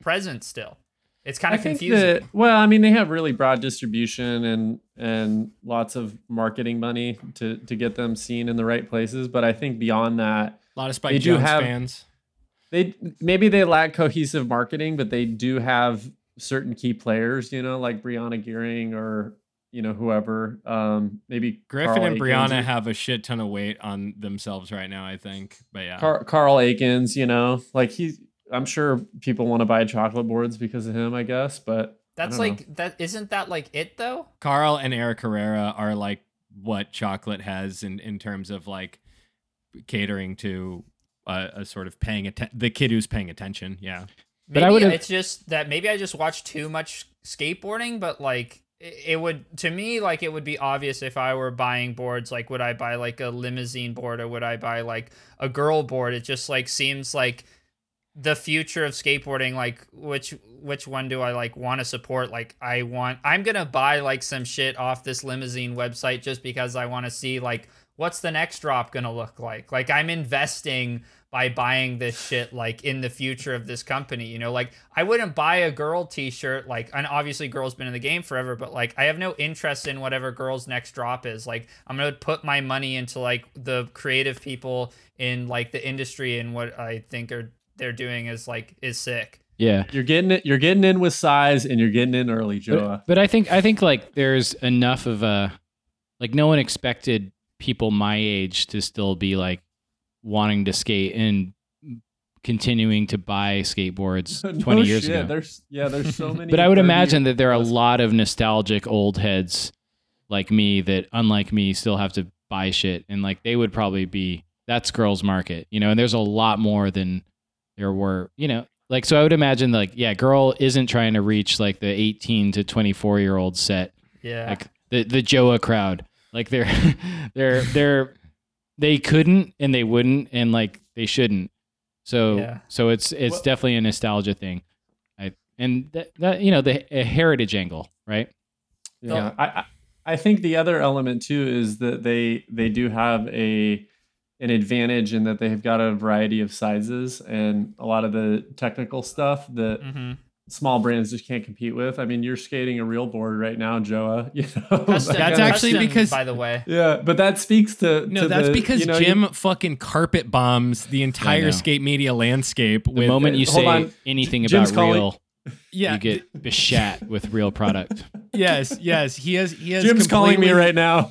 present still. It's kind I of think confusing. that well, I mean, they have really broad distribution and and lots of marketing money to to get them seen in the right places. But I think beyond that, A lot of They Spike do Jonze have- fans. they maybe they lack cohesive marketing, but they do have certain key players, you know, like Breana Geering or you know whoever. Um, maybe Griffin Carl and Aikens Breana or- have a shit ton of weight on themselves right now, I think. But yeah. Car- Carl Aikens, you know, like he's. I'm sure people want to buy chocolate boards because of him, I guess. But That's don't know. like that isn't that like it though? Carl and Eric Herrera are like what chocolate has in, in terms of like catering to a, a sort of paying attention, the kid who's paying attention. Yeah. But I would've- it's just that maybe I just watch too much skateboarding, but like it, it would to me like it would be obvious if I were buying boards like would I buy like a Limosine board or would I buy like a girl board? It just like seems like the future of skateboarding like which which one do I like want to support? Like I want I'm to buy like some shit off this Limosine website just because I want to see like what's the next drop to look like? Like I'm investing by buying this shit like in the future of this company you know like i wouldn't buy a girl t-shirt like and obviously girl's been in the game forever but like i have no interest in whatever girl's next drop is like i'm gonna put my money into like the creative people in like the industry and what i think are they're doing is like is sick Yeah. you're getting it. You're getting in with size, and you're getting in early, Joa. But, but I think I think like there's enough of a like no one expected people my age to still be like wanting to skate and continuing to buy skateboards 20 No years shit, ago. There's yeah, there's so many. But I would imagine that there are a lot of nostalgic old heads like me that unlike me still have to buy shit and like they would probably be that's girls market, you know, and there's a lot more than there were, you know, like so I would imagine like yeah, girl isn't trying to reach like the 18 to 24 year old set yeah like the the Joa crowd. Like they're they're they're they couldn't and they wouldn't and like they shouldn't. So Yeah. so it's it's Well- definitely a nostalgia thing. I and that, that you know the a heritage angle, right? Yeah, oh. I, I I think the other element too is that they they do have a an advantage in that they've got a variety of sizes and a lot of the technical stuff that mm-hmm. small brands just can't compete with. I mean, you're skating a real board right now, Joa. You know, Custom- That's actually custom, because- by the way yeah, but that speaks to No, to that's the, because you know, Jim you- fucking carpet bombs the entire skate media landscape The with moment you hold say on. anything Jim's about calling- real, yeah, you get beshat with real product. yes, yes, he has he has Jim's calling me right now.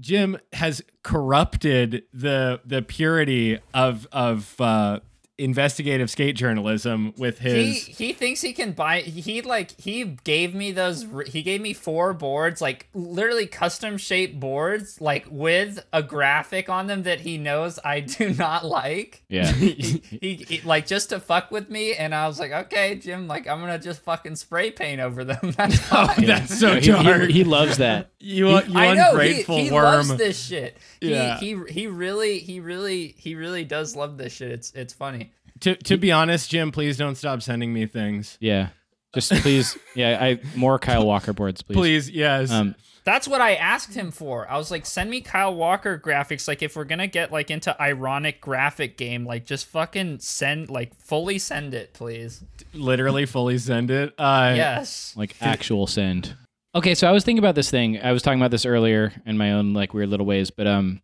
Jim has corrupted the the purity of of uh, investigative skate journalism with his he thinks he can buy he like he gave me those he gave me four boards like literally custom shaped boards like with a graphic on them that he knows I do not like Yeah. he, he, he- like just to fuck with me and I was like okay Jim like I'm gonna just fucking spray paint over them that's Oh, that's so he, he- he loves that. you you I know he, ungrateful he worm. loves this shit. Yeah. He, he he really he really he really does love this shit. It's it's funny. To to be honest, Jim, please don't stop sending me things. Yeah. Just please, yeah, I more Kyle Walker boards, please. Please, yes. Um, That's what I asked him for. I was like, send me Kyle Walker graphics. Like, if we're gonna get like into ironic graphic game, like just fucking send, like, fully send it, please. Literally fully send it. Uh, yes. like actual send. Okay, so I was thinking about this thing. I was talking about this earlier in my own like weird little ways, but um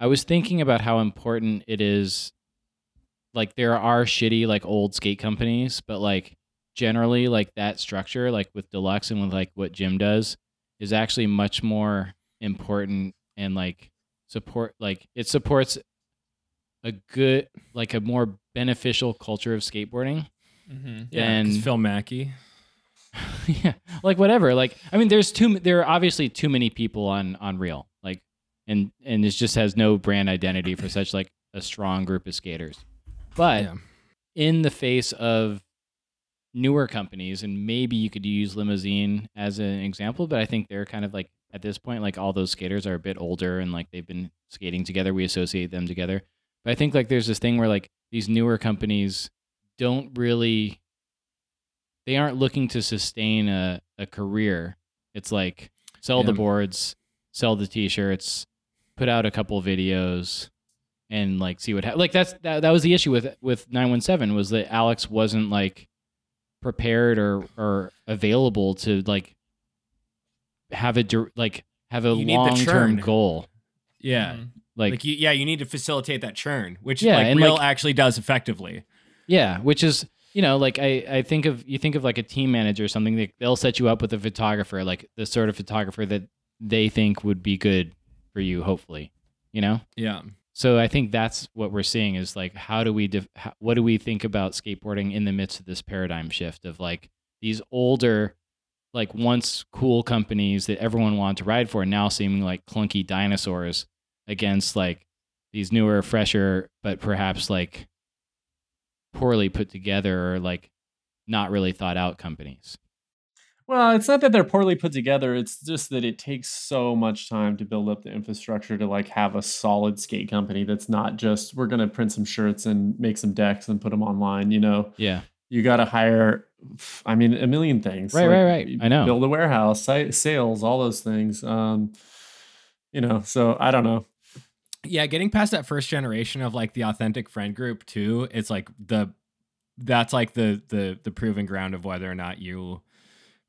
I was thinking about how important it is like there are shitty like old skate companies, but like generally like that structure like with Deluxe and with like what Jim does is actually much more important and like support like it supports a good like a more beneficial culture of skateboarding Mm-hmm. Yeah, 'cause than Phil Mackey. yeah like whatever like i mean there's too there are obviously too many people on on real like and and it just has no brand identity for such like a strong group of skaters but Yeah. in the face of newer companies and maybe you could use Limosine as an example but i think they're kind of like at this point, like all those skaters are a bit older and like they've been skating together. We associate them together. But I think like there's this thing where like these newer companies don't really they aren't looking to sustain a, a career. It's like sell the boards, sell the t-shirts, put out a couple videos and like see what happens. Like that's that, that was the issue with with 917 was that Alex wasn't like prepared or or available to like have a like have a You need the long-term goal. Yeah. Mhm. Like, Like, you, yeah, you need to facilitate that churn, which Yeah, like and, real like- actually does effectively. Yeah, which is you know like I I think of you think of like a team manager or something that they'll set you up with a photographer like the sort of photographer that they think would be good for you hopefully you know Yeah. So I think that's what we're seeing is like how do we def- how, what do we think about skateboarding in the midst of this paradigm shift of like these older like once cool companies that everyone wanted to ride for now seeming like clunky dinosaurs against like these newer fresher but perhaps like poorly put together or like not really thought out companies Well, it's not that they're poorly put together. It's just that it takes so much time to build up the infrastructure to like have a solid skate company that's not just we're gonna print some shirts and make some decks and put them online. You know, yeah you got to hire. I mean, a million things. Right, right, right. I know. Build a warehouse, site, sales, all those things. Um, you know, so I don't know. yeah getting past that first generation of like the authentic friend group too it's like the that's like the the the proven ground of whether or not you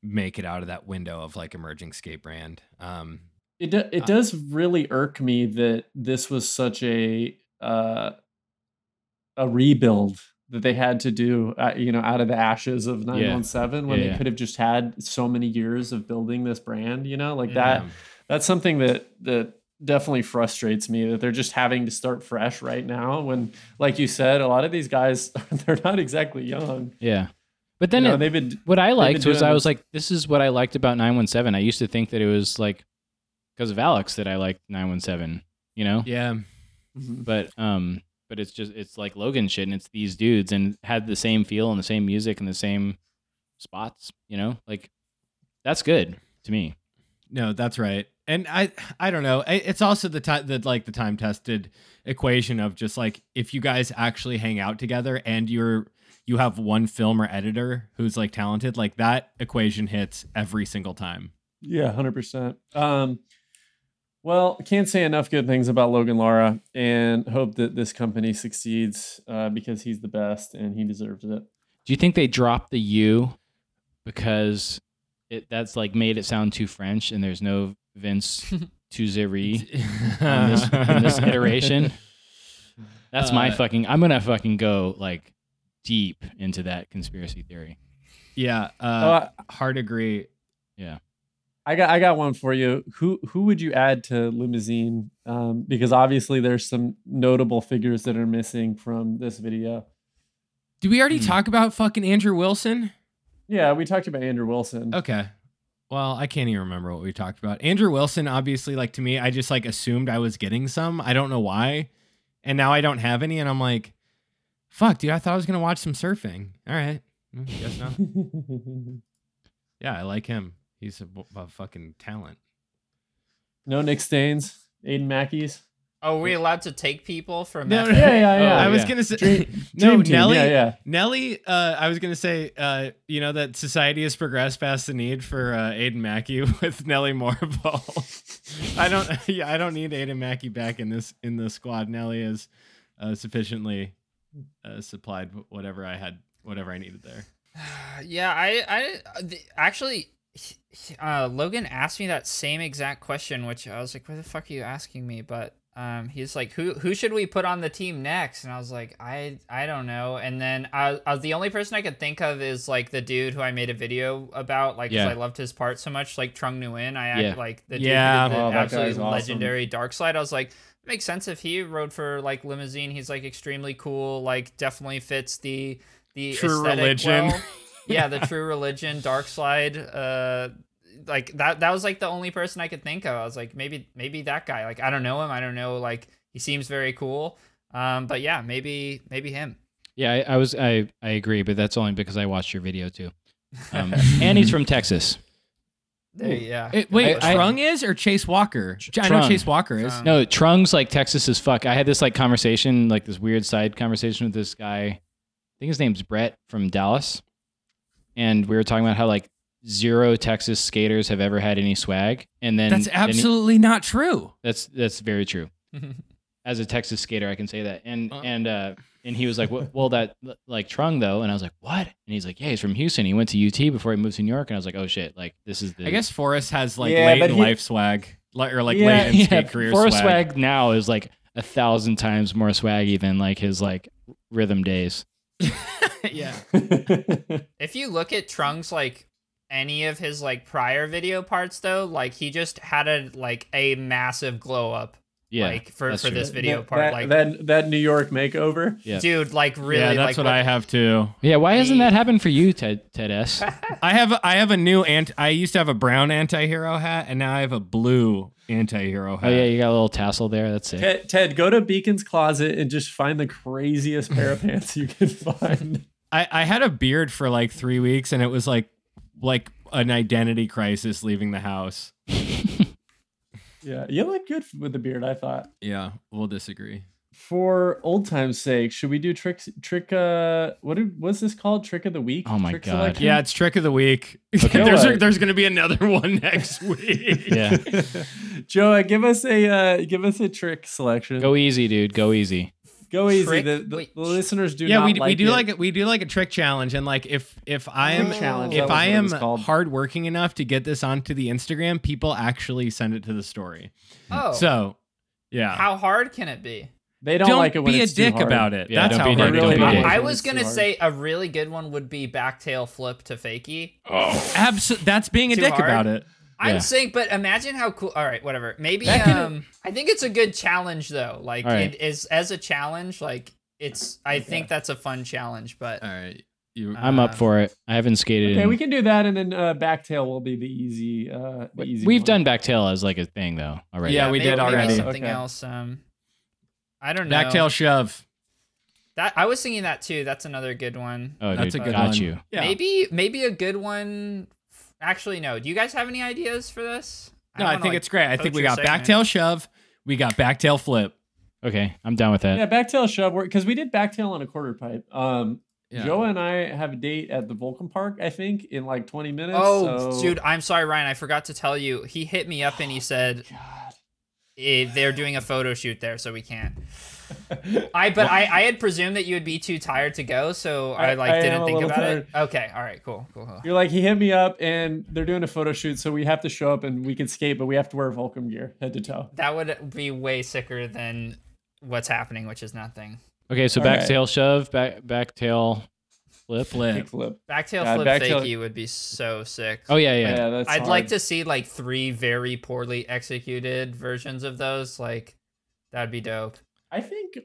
make it out of that window of like emerging skate brand um It do, it Uh, does really irk me that this was such a uh, a rebuild that they had to do, uh, you know, out of the ashes of 917 when Yeah, they yeah. could have just had so many years of building this brand, you know, like that. That's something that that definitely frustrates me that they're just having to start fresh right now when like you said a lot of these guys they're not exactly young. yeah but then you know, it- they've been what I liked was I was like, this is what I liked about 917. I used to think that it was like because of Alex that I liked 917, you know? yeah But um but it's just it's like Logan shit and it's these dudes and had the same feel and the same music and the same spots, you know? Like that's good to me. No, that's right. And I I don't know. It's also the time that like the time tested equation of just like if you guys actually hang out together and you're you have one film or editor who's like talented, like that equation hits every single time. Yeah, hundred percent. Um, well, can't say enough good things about Logan Lara, and hope that this company succeeds uh, because he's the best and he deserves it. Do you think they dropped the U because it that's like made it sound too French and there's no Vince Touzery on this, in this iteration? That's my Uh, fucking. I'm gonna fucking go like deep into that conspiracy theory. Yeah, Oh, uh, I, hard agree. Yeah, I got I got one for you. Who who would you add to Limosine? Um, because obviously there's some notable figures that are missing from this video. Did we already Hmm. talk about fucking Andrew Wilson? Yeah, we talked about Andrew Wilson. Okay. Well, I can't even remember what we talked about. Andrew Wilson, obviously, like to me, I just like assumed I was getting some. I don't know why. And now I don't have any. And I'm like, fuck, dude, I thought I was going to watch some surfing. All right. Guess not. Yeah, I like him. He's a, a fucking talent. no Nick Stains, Aidan Mackey's. Oh, are we allowed to take people from No, no, Yeah, yeah, yeah. Oh, I was yeah. going to say, Dream- no, Dream Nelly. Yeah, yeah. Nelly, uh, I was gonna say, uh, you know that society has progressed past the need for uh, Aidan Mackey with Nelly Morval. I don't, yeah, I don't need Aidan Mackey back in this in the squad. Nelly is uh, sufficiently uh, supplied whatever I had, whatever I needed there. yeah, I, I the, actually, uh, Logan asked me that same exact question, which I was like, "What the fuck are you asking me?" But um, he's like, "Who who should we put on the team next?" And I was like, "I I don't know." And then I, I was the only person I could think of is like the dude who I made a video about, like, 'cause Yeah. I loved his part so much, like Trung Nguyen. I Yeah. act like the dude Yeah. who did the Oh, absolutely awesome. legendary Dark Slide. I was like. Makes sense if he rode for like Limosine. He's like extremely cool. Like definitely fits the the True religion. well. yeah, the true religion, dark slide. Uh, like that. That was like the only person I could think of. I was like, maybe, maybe that guy. Like, I don't know him. I don't know. Like, he seems very cool. Um, but yeah, maybe, maybe him. Yeah, I, I was I I agree, but that's only because I watched your video too. Um, and he's from Texas. There, yeah. It- wait, I- I- Trung is or Chase Walker? I know Trung. Chase Walker is. Trung. No, Trung's like Texas as fuck. I had this like conversation, like this weird side conversation with this guy. I think his name's Brett from Dallas. And we were talking about how like zero Texas skaters have ever had any swag. And then That's then he- absolutely not true. that's that's very true. As a Texas skater, I can say that. And Uh. and uh and he was like, well, well, that like Trung though, and I was like, what? And he's like, yeah, he's from Houston. He went to UT before he moved to New York, and I was like, oh shit, like this is the I guess Forrest has like Yeah, late in he- life swag, like or like Yeah. late in yeah, skate career Forrest swag. swag now is like a thousand times more swaggy than like his like rhythm days. yeah. If you look at Trung's like any of his like prior video parts though, like he just had a like a massive glow up. Yeah, like for, for true. this video that, part. that, like that that New York makeover. Yeah. dude, like really yeah, that's like what I have too. Yeah, why hasn't that happened for you, Ted Ted S? I have I have a new ant. I used to have a brown anti-hero hat, and now I have a blue anti-hero oh hat. yeah, you got a little tassel there. That's it. Ted, Ted, go to Beacon's closet and just find the craziest pair of pants you can find. I, I had a beard for like three weeks, and it was like like an identity crisis leaving the house. Yeah, you look good with the beard. I thought. Yeah, we'll disagree. For old time's sake, should we do tricks? Trick. Uh, what did, what's this called? Trick of the week. Oh my Trick God. selection? Yeah, it's trick of the week. Okay. there's Joe, uh, there's gonna be another one next week. Yeah, Joe, give us a uh, give us a trick selection. go easy, dude. Go easy. Go easy. Trick- The, the, wait. the listeners do yeah, not we, like we do it. like it. We do like a trick challenge, and like if if I am Trick challenge, if I am was called. hardworking enough to get this onto the Instagram, people actually send it to the story. Oh, So, yeah, how hard can it be? They don't, don't, like it when be a dick about it. Yeah, That's don't how be a hard dick, it don't be a be. dick. I was gonna say a really good one would be backtail flip to fakie. Abso- that's being a dick hard? about it. I'm Yeah. saying, but imagine how cool. All right, whatever. Maybe That um, I think it's a good challenge though. Like All right. it is as a challenge. Like it's. I think that's a fun challenge. But All right, you. I'm up Uh, for it. I haven't skated. Okay, in, we can do that, and then uh, backtail will be the easy. Uh, the easy. We've one. done backtail as like a thing though already. Yeah, we maybe, did maybe already. something Okay. else. Um, I don't know. Backtail shove. That I was thinking that too. That's another good one. Oh, That's dude, a good got one. you. Yeah. Maybe maybe a good one. Actually, no. Do you guys have any ideas for this? No, I think like, it's great. I think we got segment. backtail shove. We got backtail flip. Okay, I'm done with that. Yeah, backtail shove because we did backtail on a quarter pipe. Um, Yeah. Joe and I have a date at the Vulcan Park. I think in like 20 minutes. Oh, so- dude, I'm sorry, Ryan. I forgot to tell you. He hit me up and he said God. eh, they're doing a photo shoot there, so we can't. I but I, I had presumed that you would be too tired to go, so I, I- like I am didn't think little about it. Okay, all right, cool, cool. cool. You're like he hit me up and they're doing a photo shoot, so we have to show up and we can skate, but we have to wear Vulcan gear head to toe. That would be way sicker than what's happening, which is nothing. Okay, so All back right. tail shove, back back tail flip. Flip. Kick flip. Backtail Yeah, flip backtail- fakie would be so sick. Oh yeah, Yeah, yeah. that's. I'd hard. like to see like three very poorly executed versions of those. Like that'd be dope. I think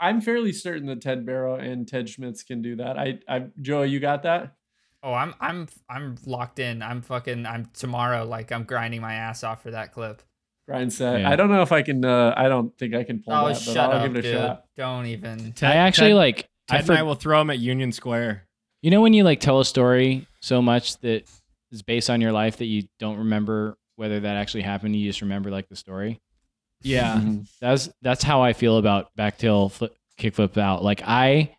I'm fairly certain that Ted Barrow and Ted Schmitz can do that. I, I, Joe, you got that? Oh, I'm I'm I'm locked in. I'm fucking I'm tomorrow. Like I'm grinding my ass off for that clip. Grind set. Yeah. I don't know if I can. Uh, I don't think I can pull Oh, that, but shut I'll up, give it a dude! shot. Don't even. Ted- I actually Ted- like. I Ted and I will throw him at Union Square. you know when you like tell a story so much that is based on your life that you don't remember whether that actually happened. You just remember like the story. Yeah. Mhm. That's that's how I feel about back tail flip, kick flip out. Like I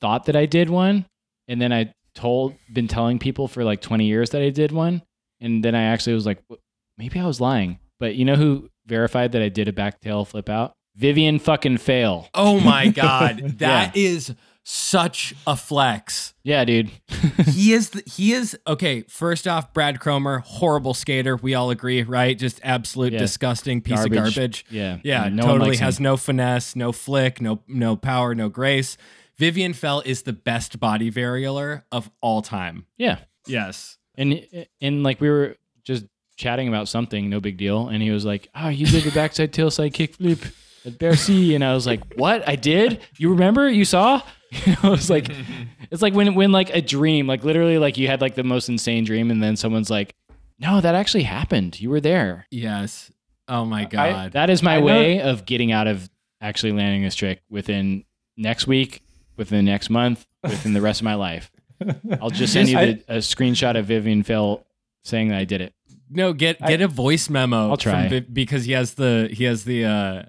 thought that I did one, and then I told been telling people for like 20 years that I did one, and then I actually was like, maybe I was lying. But you know who verified that I did a back tail flip out? Vivien fucking Feil. Oh my god, that is such a flex. Yeah, dude. he is the, he is okay. First off, Brad Cromer, horrible skater. We all agree, right? Just absolute Yeah. disgusting piece of Garbage. garbage. Yeah, Yeah, no totally has him. no finesse, no flick, no no power, no grace. Vivien Feil is the best body varialer of all time. Yeah, Yes. and and like we were just chatting about something, no big deal, and he was like, "Oh, you did the backside tail side kick flip at Bercy," and I was like, "What? I did? You remember? You saw?" You know, it's like it's like when when like a dream, like literally, like you had like the most insane dream, and then someone's like, "No, that actually happened. You were there." Yes. Oh my god. That is my I know- way of getting out of actually landing this trick within next week, within the next month, within the rest of my life. I'll just send you the, a screenshot of Vivien Feil saying that I did it. No, get get a voice memo. I'll try. from because he has the he has the uh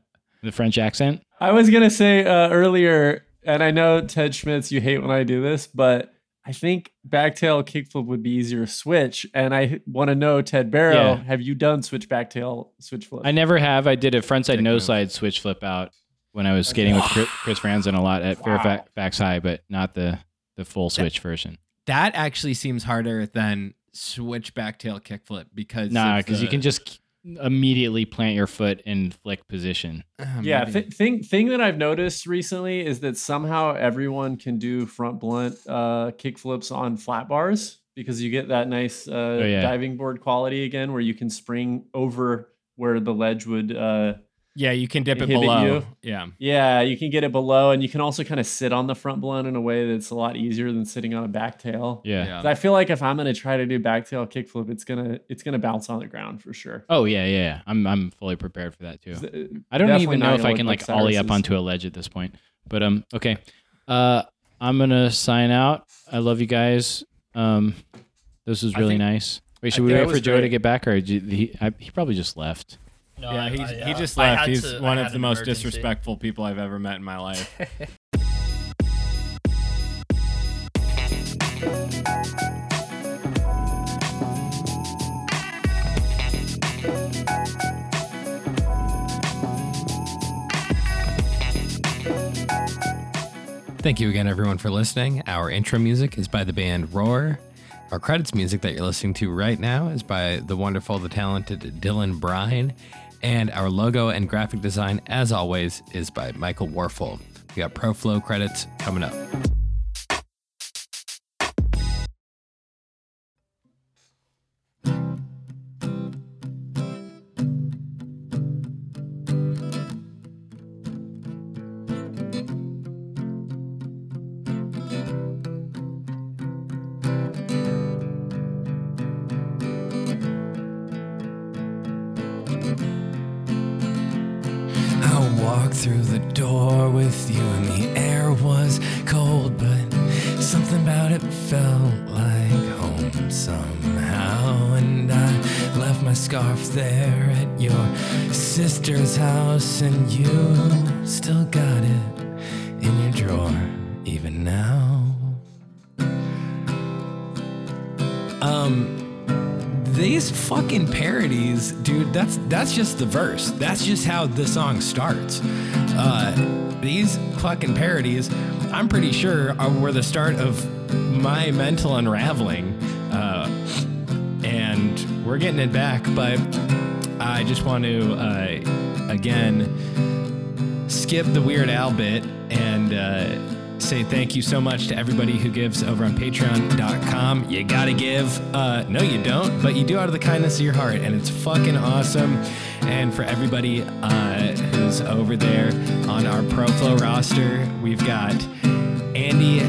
The French accent. I was gonna say uh, earlier, and I know Ted Schmitz, you hate when I do this, but I think backtail kickflip would be easier to switch. And I want to know, Ted Barrow, Yeah. have you done switch backtail switch flip? I never have. I did a frontside Dick no move. slide switch flip out when I was skating with Chris, Chris Franzen a lot at Wow. Fairfax High, but not the the full switch version. that actually seems harder than switch backtail kickflip because Nah, because you can just immediately plant your foot in flick position. Uh, yeah, th- thing thing that I've noticed recently is that somehow everyone can do front blunt uh, kick flips on flat bars because you get that nice uh, Oh, yeah. diving board quality again, where you can spring over where the ledge would. Yeah, you can dip it Inhibit below. you. Yeah. yeah, you can get it below, and you can also kind of sit on the front blunt in a way that's a lot easier than sitting on a back tail. Yeah. Yeah. 'Cause I feel like if I'm gonna try to do backtail kickflip, it's gonna it's gonna bounce on the ground for sure. Oh yeah, yeah. yeah. I'm I'm fully prepared for that too. It's, uh, I don't definitely even know if I can like like ollie up onto a ledge at this point. But um, okay. Uh, I'm gonna sign out. I love you guys. Um, this was really think- nice. Wait, I should we wait for was Joe to get back, or did he? I, he probably just left. No, yeah, I- he, I, he uh, just I left. He's to- one of the most emergency. disrespectful people I've ever met in my life. Thank you again, everyone, for listening. Our intro music is by the band Roar. Our credits music that you're listening to right now is by the wonderful, the talented Dylan Brine. And our logo and graphic design, as always, is by Michael Warfel. We got ProFlow credits coming up. House, and you still got it in your drawer, even now. Um, these fucking parodies, dude, that's that's just the verse. That's just how the song starts. Uh, these fucking parodies, I'm pretty sure, are, were the start of my mental unraveling. Uh, and we're getting it back, but I just want to, uh, again, skip the Weird Al bit and uh, say thank you so much to everybody who gives over on patreon.com. You gotta give. Uh, no, you don't, but you do out of the kindness of your heart, and it's fucking awesome. And for everybody uh, who's over there on our ProFlow roster, we've got Andy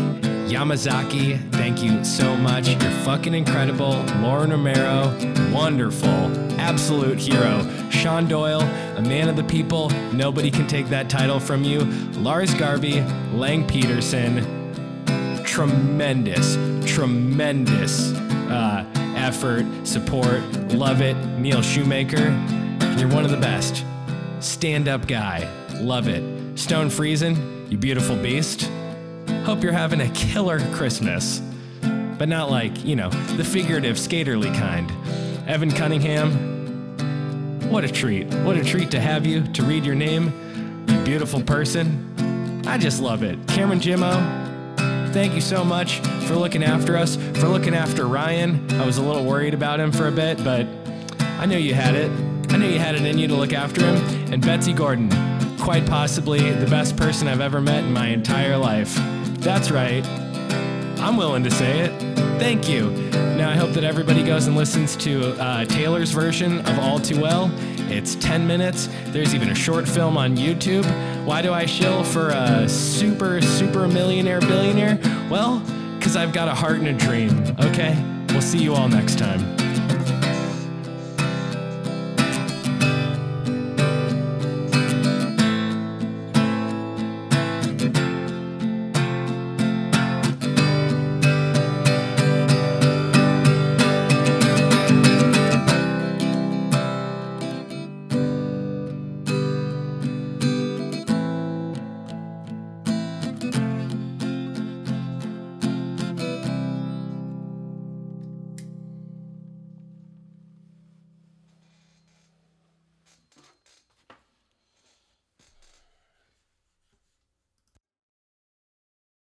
Yamazaki, thank you so much. You're fucking incredible. Lauren Romero, wonderful, absolute hero. Sean Doyle, a man of the people. Nobody can take that title from you. Lars Garvey, Lang Peterson, tremendous, tremendous uh, effort, support. Love it. Neil Shoemaker, you're one of the best. Stand up guy. Love it. Stone Friesen, you beautiful beast. Hope you're having a killer Christmas. But not like, you know, the figurative skaterly kind. Evan Cunningham, what a treat. What a treat to have you, to read your name. You beautiful person. I just love it. Cameron Jimmo, thank you so much for looking after us, for looking after Ryan. I was a little worried about him for a bit, but I knew you had it. I knew you had it in you to look after him. And Betsy Gordon, quite possibly the best person I've ever met in my entire life. That's right. I'm willing to say it. Thank you. Now, I hope that everybody goes and listens to uh, Taylor's version of All Too Well. It's 10 minutes. There's even a short film on YouTube. Why do I shill for a super, super millionaire billionaire? Well, because I've got a heart and a dream, okay? We'll see you all next time.